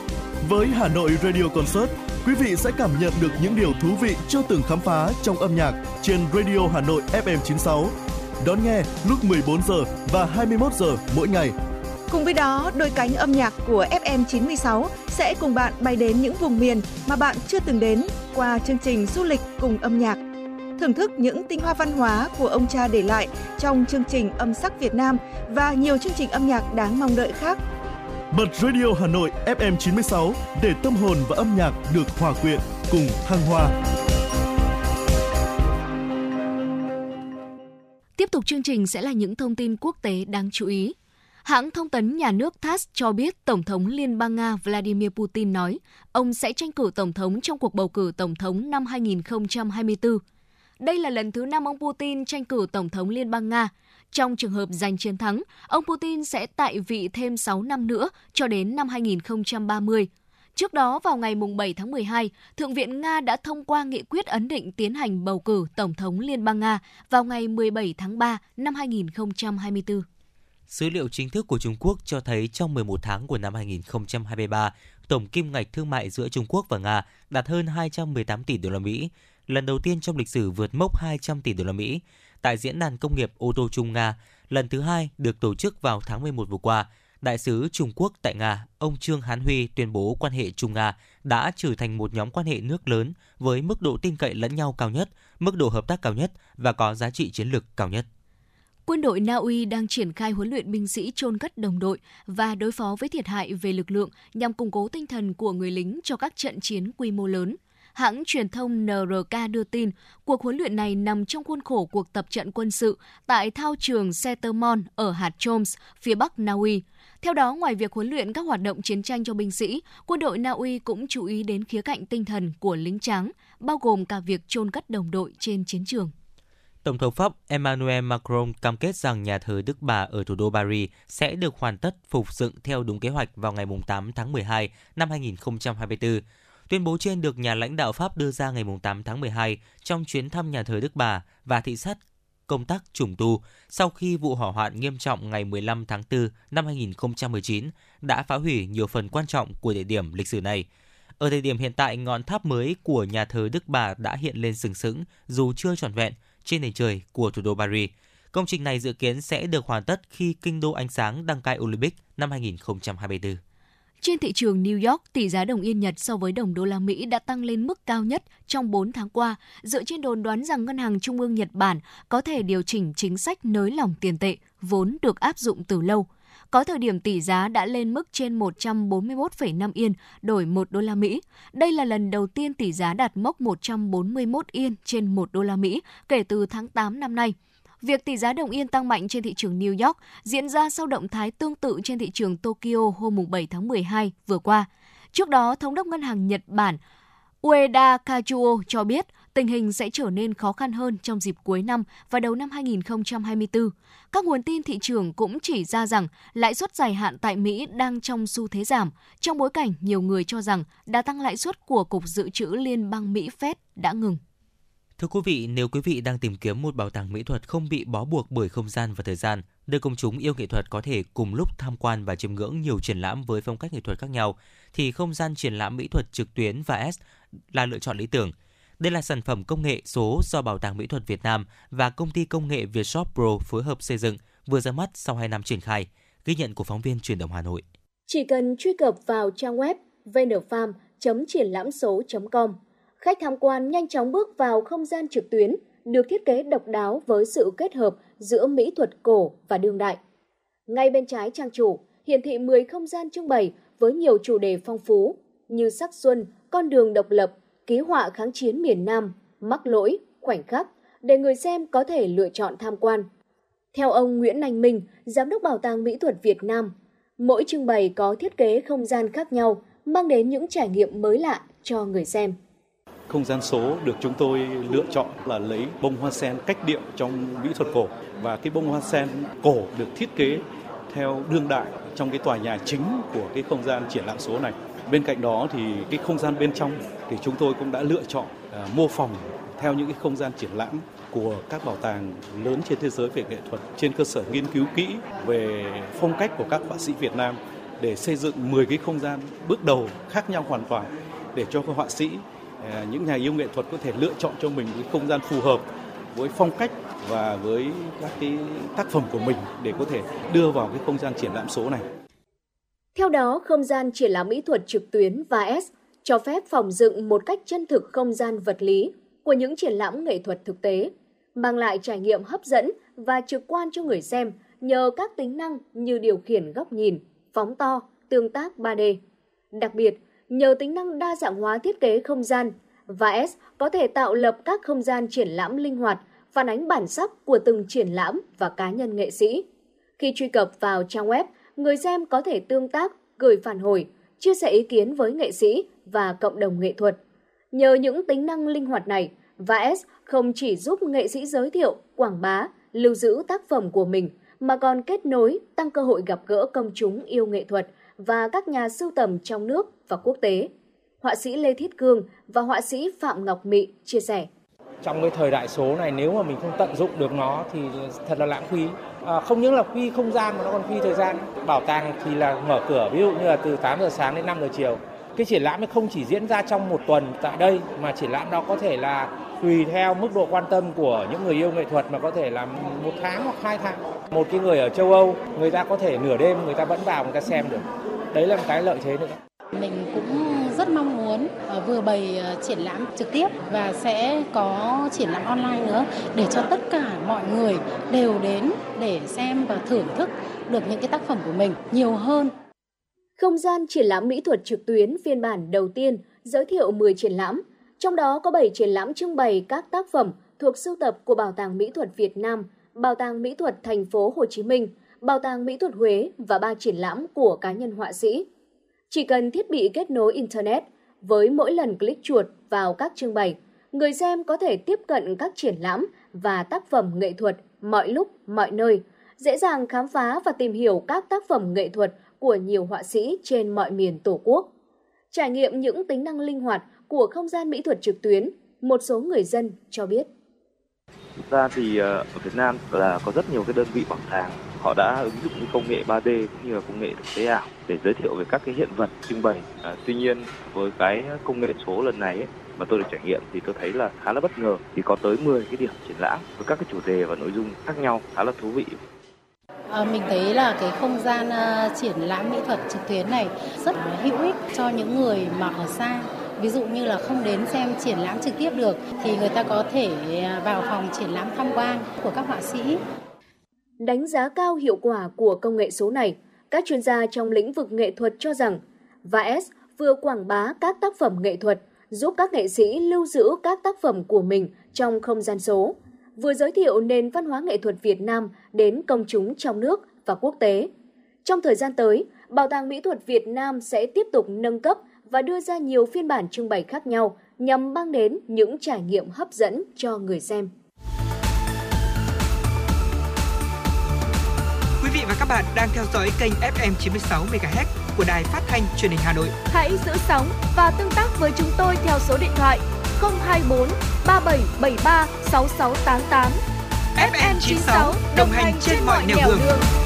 Với Hà Nội Radio Concert, quý vị sẽ cảm nhận được những điều thú vị chưa từng khám phá trong âm nhạc trên Radio Hà Nội FM 96. Đón nghe lúc 14 giờ và 21 giờ mỗi ngày. Cùng với đó, đôi cánh âm nhạc của FM 96 sẽ cùng bạn bay đến những vùng miền mà bạn chưa từng đến qua chương trình du lịch cùng âm nhạc. Thưởng thức những tinh hoa văn hóa của ông cha để lại trong chương trình âm sắc Việt Nam và nhiều chương trình âm nhạc đáng mong đợi khác. Bật Radio Hà Nội FM 96 để tâm hồn và âm nhạc được hòa quyện cùng thăng hoa. Tiếp tục chương trình sẽ là những thông tin quốc tế đáng chú ý. Hãng thông tấn nhà nước TASS cho biết Tổng thống Liên bang Nga Vladimir Putin nói ông sẽ tranh cử Tổng thống trong cuộc bầu cử Tổng thống năm 2024. Đây là lần thứ năm ông Putin tranh cử Tổng thống Liên bang Nga. Trong trường hợp giành chiến thắng, ông Putin sẽ tại vị thêm 6 năm nữa cho đến năm 2030. Trước đó, vào ngày 7 tháng 12, Thượng viện Nga đã thông qua nghị quyết ấn định tiến hành bầu cử Tổng thống Liên bang Nga vào ngày 17 tháng 3 năm 2024. Dữ liệu chính thức của Trung Quốc cho thấy trong 11 tháng của năm 2023, tổng kim ngạch thương mại giữa Trung Quốc và Nga đạt hơn 218 tỷ đô la Mỹ, lần đầu tiên trong lịch sử vượt mốc 200 tỷ đô la Mỹ. Tại diễn đàn công nghiệp ô tô Trung Nga, lần thứ hai được tổ chức vào tháng 11 vừa qua, Đại sứ Trung Quốc tại Nga, ông Trương Hán Huy tuyên bố quan hệ Trung-Nga đã trở thành một nhóm quan hệ nước lớn với mức độ tin cậy lẫn nhau cao nhất, mức độ hợp tác cao nhất và có giá trị chiến lược cao nhất. Quân đội Na Uy đang triển khai huấn luyện binh sĩ chôn cất đồng đội và đối phó với thiệt hại về lực lượng nhằm củng cố tinh thần của người lính cho các trận chiến quy mô lớn. Hãng truyền thông NRK đưa tin, cuộc huấn luyện này nằm trong khuôn khổ cuộc tập trận quân sự tại thao trường Setermon ở hạt Choms, phía bắc Na Uy. Theo đó, ngoài việc huấn luyện các hoạt động chiến tranh cho binh sĩ, quân đội Na Uy cũng chú ý đến khía cạnh tinh thần của lính trắng, bao gồm cả việc chôn cất đồng đội trên chiến trường. Tổng thống Pháp Emmanuel Macron cam kết rằng nhà thờ Đức Bà ở thủ đô Paris sẽ được hoàn tất phục dựng theo đúng kế hoạch vào ngày 8 tháng 12 năm 2024. Tuyên bố trên được nhà lãnh đạo Pháp đưa ra ngày 8 tháng 12 trong chuyến thăm nhà thờ Đức Bà và thị sát công tác trùng tu sau khi vụ hỏa hoạn nghiêm trọng ngày 15 tháng 4 năm 2019 đã phá hủy nhiều phần quan trọng của địa điểm lịch sử này. Ở thời điểm hiện tại, ngọn tháp mới của nhà thờ Đức Bà đã hiện lên sừng sững dù chưa tròn vẹn trên nền trời của thủ đô Paris. Công trình này dự kiến sẽ được hoàn tất khi kinh đô ánh sáng đăng cai Olympic năm 2024. Trên thị trường New York, tỷ giá đồng yên Nhật so với đồng đô la Mỹ đã tăng lên mức cao nhất trong 4 tháng qua, dựa trên đồn đoán rằng Ngân hàng Trung ương Nhật Bản có thể điều chỉnh chính sách nới lỏng tiền tệ, vốn được áp dụng từ lâu. Có thời điểm tỷ giá đã lên mức trên 141,5 yên đổi 1 đô la Mỹ. Đây là lần đầu tiên tỷ giá đạt mốc 141 yên trên 1 đô la Mỹ kể từ tháng 8 năm nay. Việc tỷ giá đồng yên tăng mạnh trên thị trường New York diễn ra sau động thái tương tự trên thị trường Tokyo hôm 7 tháng 12 vừa qua. Trước đó, Thống đốc Ngân hàng Nhật Bản Ueda Kajuo cho biết tình hình sẽ trở nên khó khăn hơn trong dịp cuối năm và đầu năm 2024. Các nguồn tin thị trường cũng chỉ ra rằng lãi suất dài hạn tại Mỹ đang trong xu thế giảm, trong bối cảnh nhiều người cho rằng đã tăng lãi suất của Cục Dự trữ Liên bang Mỹ Fed đã ngừng. Thưa quý vị, nếu quý vị đang tìm kiếm một bảo tàng mỹ thuật không bị bó buộc bởi không gian và thời gian, nơi công chúng yêu nghệ thuật có thể cùng lúc tham quan và chiêm ngưỡng nhiều triển lãm với phong cách nghệ thuật khác nhau, thì không gian triển lãm mỹ thuật trực tuyến và S là lựa chọn lý tưởng. Đây là sản phẩm công nghệ số do Bảo tàng Mỹ thuật Việt Nam và công ty công nghệ Vietshop Pro phối hợp xây dựng, vừa ra mắt sau 2 năm triển khai. Ghi nhận của phóng viên truyền động Hà Nội. Chỉ cần truy cập vào trang web vnfarm.triển lãm số.com khách tham quan nhanh chóng bước vào không gian trực tuyến được thiết kế độc đáo với sự kết hợp giữa mỹ thuật cổ và đương đại. Ngay bên trái trang chủ hiển thị 10 không gian trưng bày với nhiều chủ đề phong phú như sắc xuân, con đường độc lập, ký họa kháng chiến miền Nam, mắc lỗi, khoảnh khắc để người xem có thể lựa chọn tham quan. Theo ông Nguyễn Anh Minh, Giám đốc Bảo tàng Mỹ thuật Việt Nam, mỗi trưng bày có thiết kế không gian khác nhau mang đến những trải nghiệm mới lạ cho người xem Không gian số được chúng tôi lựa chọn là lấy bông hoa sen cách điệu trong mỹ thuật cổ và cái bông hoa sen cổ được thiết kế theo đương đại trong cái tòa nhà chính của cái không gian triển lãm số này. Bên cạnh đó thì cái không gian bên trong thì chúng tôi cũng đã lựa chọn à, mô phỏng theo những cái không gian triển lãm của các bảo tàng lớn trên thế giới về nghệ thuật trên cơ sở nghiên cứu kỹ về phong cách của các họa sĩ Việt Nam để xây dựng 10 cái không gian bước đầu khác nhau hoàn toàn để cho các họa sĩ à, những nhà yêu nghệ thuật có thể lựa chọn cho mình cái không gian phù hợp với phong cách và với các cái tác phẩm của mình để có thể đưa vào cái không gian triển lãm số này. Theo đó, không gian triển lãm mỹ thuật trực tuyến VAS cho phép phòng dựng một cách chân thực không gian vật lý của những triển lãm nghệ thuật thực tế, mang lại trải nghiệm hấp dẫn và trực quan cho người xem nhờ các tính năng như điều khiển góc nhìn, phóng to, tương tác 3D. Đặc biệt, nhờ tính năng đa dạng hóa thiết kế không gian, VAS có thể tạo lập các không gian triển lãm linh hoạt, phản ánh bản sắc của từng triển lãm và cá nhân nghệ sĩ. Khi truy cập vào trang web, người xem có thể tương tác, gửi phản hồi, chia sẻ ý kiến với nghệ sĩ và cộng đồng nghệ thuật. Nhờ những tính năng linh hoạt này, VAS không chỉ giúp nghệ sĩ giới thiệu, quảng bá, lưu giữ tác phẩm của mình, mà còn kết nối, tăng cơ hội gặp gỡ công chúng yêu nghệ thuật và các nhà sưu tầm trong nước và quốc tế. Họa sĩ Lê Thiết Cương và họa sĩ Phạm Ngọc Mị chia sẻ. Trong cái thời đại số này nếu mà mình không tận dụng được nó thì thật là lãng phí. À, không những là phi không gian mà nó còn phi thời gian. Bảo tàng thì là mở cửa ví dụ như là từ 8 giờ sáng đến 5 giờ chiều. Cái triển lãm ấy không chỉ diễn ra trong một tuần tại đây mà triển lãm đó có thể là tùy theo mức độ quan tâm của những người yêu nghệ thuật mà có thể là một tháng hoặc hai tháng. Một cái người ở châu Âu, người ta có thể nửa đêm người ta vẫn vào người ta xem được. Đấy là một cái lợi thế nữa. Mình cũng rất mong muốn ờ, vừa bày ờ, triển lãm trực tiếp và sẽ có triển lãm online nữa để cho tất cả mọi người đều đến để xem và thưởng thức được những cái tác phẩm của mình nhiều hơn. Không gian triển lãm mỹ thuật trực tuyến phiên bản đầu tiên giới thiệu 10 triển lãm, trong đó có 7 triển lãm trưng bày các tác phẩm thuộc sưu tập của Bảo tàng Mỹ thuật Việt Nam, Bảo tàng Mỹ thuật Thành phố Hồ Chí Minh, Bảo tàng Mỹ thuật Huế và ba triển lãm của cá nhân họa sĩ. Chỉ cần thiết bị kết nối Internet, với mỗi lần click chuột vào các trưng bày, người xem có thể tiếp cận các triển lãm và tác phẩm nghệ thuật mọi lúc, mọi nơi, dễ dàng khám phá và tìm hiểu các tác phẩm nghệ thuật của nhiều họa sĩ trên mọi miền Tổ quốc. Trải nghiệm những tính năng linh hoạt của không gian mỹ thuật trực tuyến, một số người dân cho biết. Thực ra thì ờ, ở Việt Nam là có rất nhiều cái đơn vị bảo tàng họ đã ứng dụng những công nghệ 3D cũng như là công nghệ thực tế ảo để giới thiệu về các cái hiện vật trưng bày. À, tuy nhiên với cái công nghệ số lần này ấy, mà tôi được trải nghiệm thì tôi thấy là khá là bất ngờ thì có tới 10 cái điểm triển lãm với các cái chủ đề và nội dung khác nhau khá là thú vị. À, mình thấy là cái không gian uh, triển lãm mỹ thuật trực tuyến này rất hữu ích cho những người mà ở xa ví dụ như là không đến xem triển lãm trực tiếp được thì người ta có thể à, vào phòng triển lãm tham quan của các họa sĩ Đánh giá cao hiệu quả của công nghệ số này, các chuyên gia trong lĩnh vực nghệ thuật cho rằng VAS vừa quảng bá các tác phẩm nghệ thuật, giúp các nghệ sĩ lưu giữ các tác phẩm của mình trong không gian số, vừa giới thiệu nền văn hóa nghệ thuật Việt Nam đến công chúng trong nước và quốc tế. Trong thời gian tới, Bảo tàng Mỹ thuật Việt Nam sẽ tiếp tục nâng cấp và đưa ra nhiều phiên bản trưng bày khác nhau nhằm mang đến những trải nghiệm hấp dẫn cho người xem. Quý vị và các bạn đang theo dõi kênh FM 96 MHz của đài phát thanh truyền hình Hà Nội. Hãy giữ sóng và tương tác với chúng tôi theo số điện thoại 024 3773 6688. FM 96 đồng hành trên mọi nẻo đường. đường.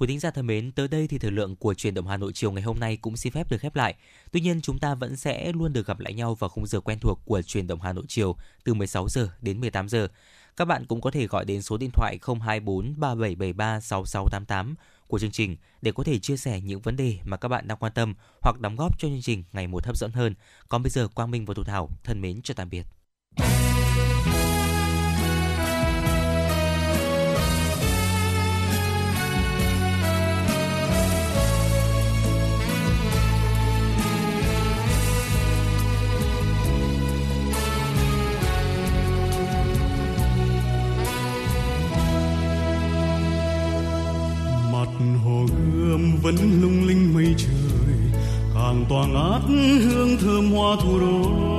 Quý thính giả thân mến, tới đây thì thời lượng của truyền động Hà Nội chiều ngày hôm nay cũng xin phép được khép lại. Tuy nhiên chúng ta vẫn sẽ luôn được gặp lại nhau vào khung giờ quen thuộc của truyền động Hà Nội chiều từ 16 giờ đến 18 giờ. Các bạn cũng có thể gọi đến số điện thoại 024 3773 6688 của chương trình để có thể chia sẻ những vấn đề mà các bạn đang quan tâm hoặc đóng góp cho chương trình ngày một hấp dẫn hơn. Còn bây giờ Quang Minh và Thu Thảo thân mến chào tạm biệt. Vẫn lung linh mây trời, càng tỏa ngát hương thơm hoa thủ đô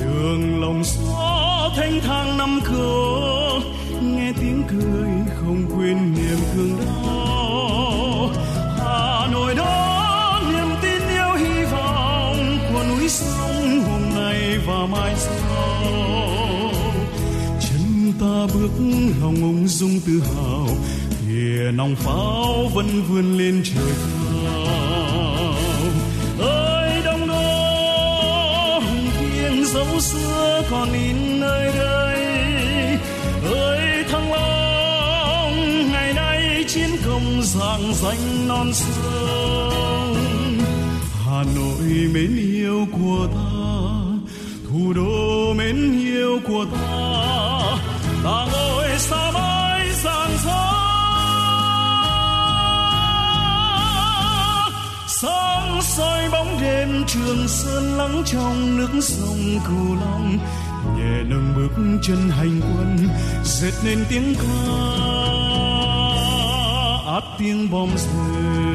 đường lòng xó thanh thang năm cửa nghe tiếng cười không quên niềm thương đau. Hà nội đó niềm tin yêu hy vọng của núi sông hôm nay và mai sau. Chân ta bước lòng ung dung tự hào kìa nòng pháo vẫn vươn lên trời cao. Ơi, đông đô kiêng dấu xưa còn in nơi đây. Ơi, thăng long, ngày nay chiến công rạng danh non sông. Hà nội mến yêu của ta, thủ đô mến yêu của ta. Ta ngồi xa mãi soi bóng đêm, trường sơn lắng trong nước sông cửu long. Nhẹ nâng bước chân hành quân dệt nên tiếng ca. Át tiếng bom rơi.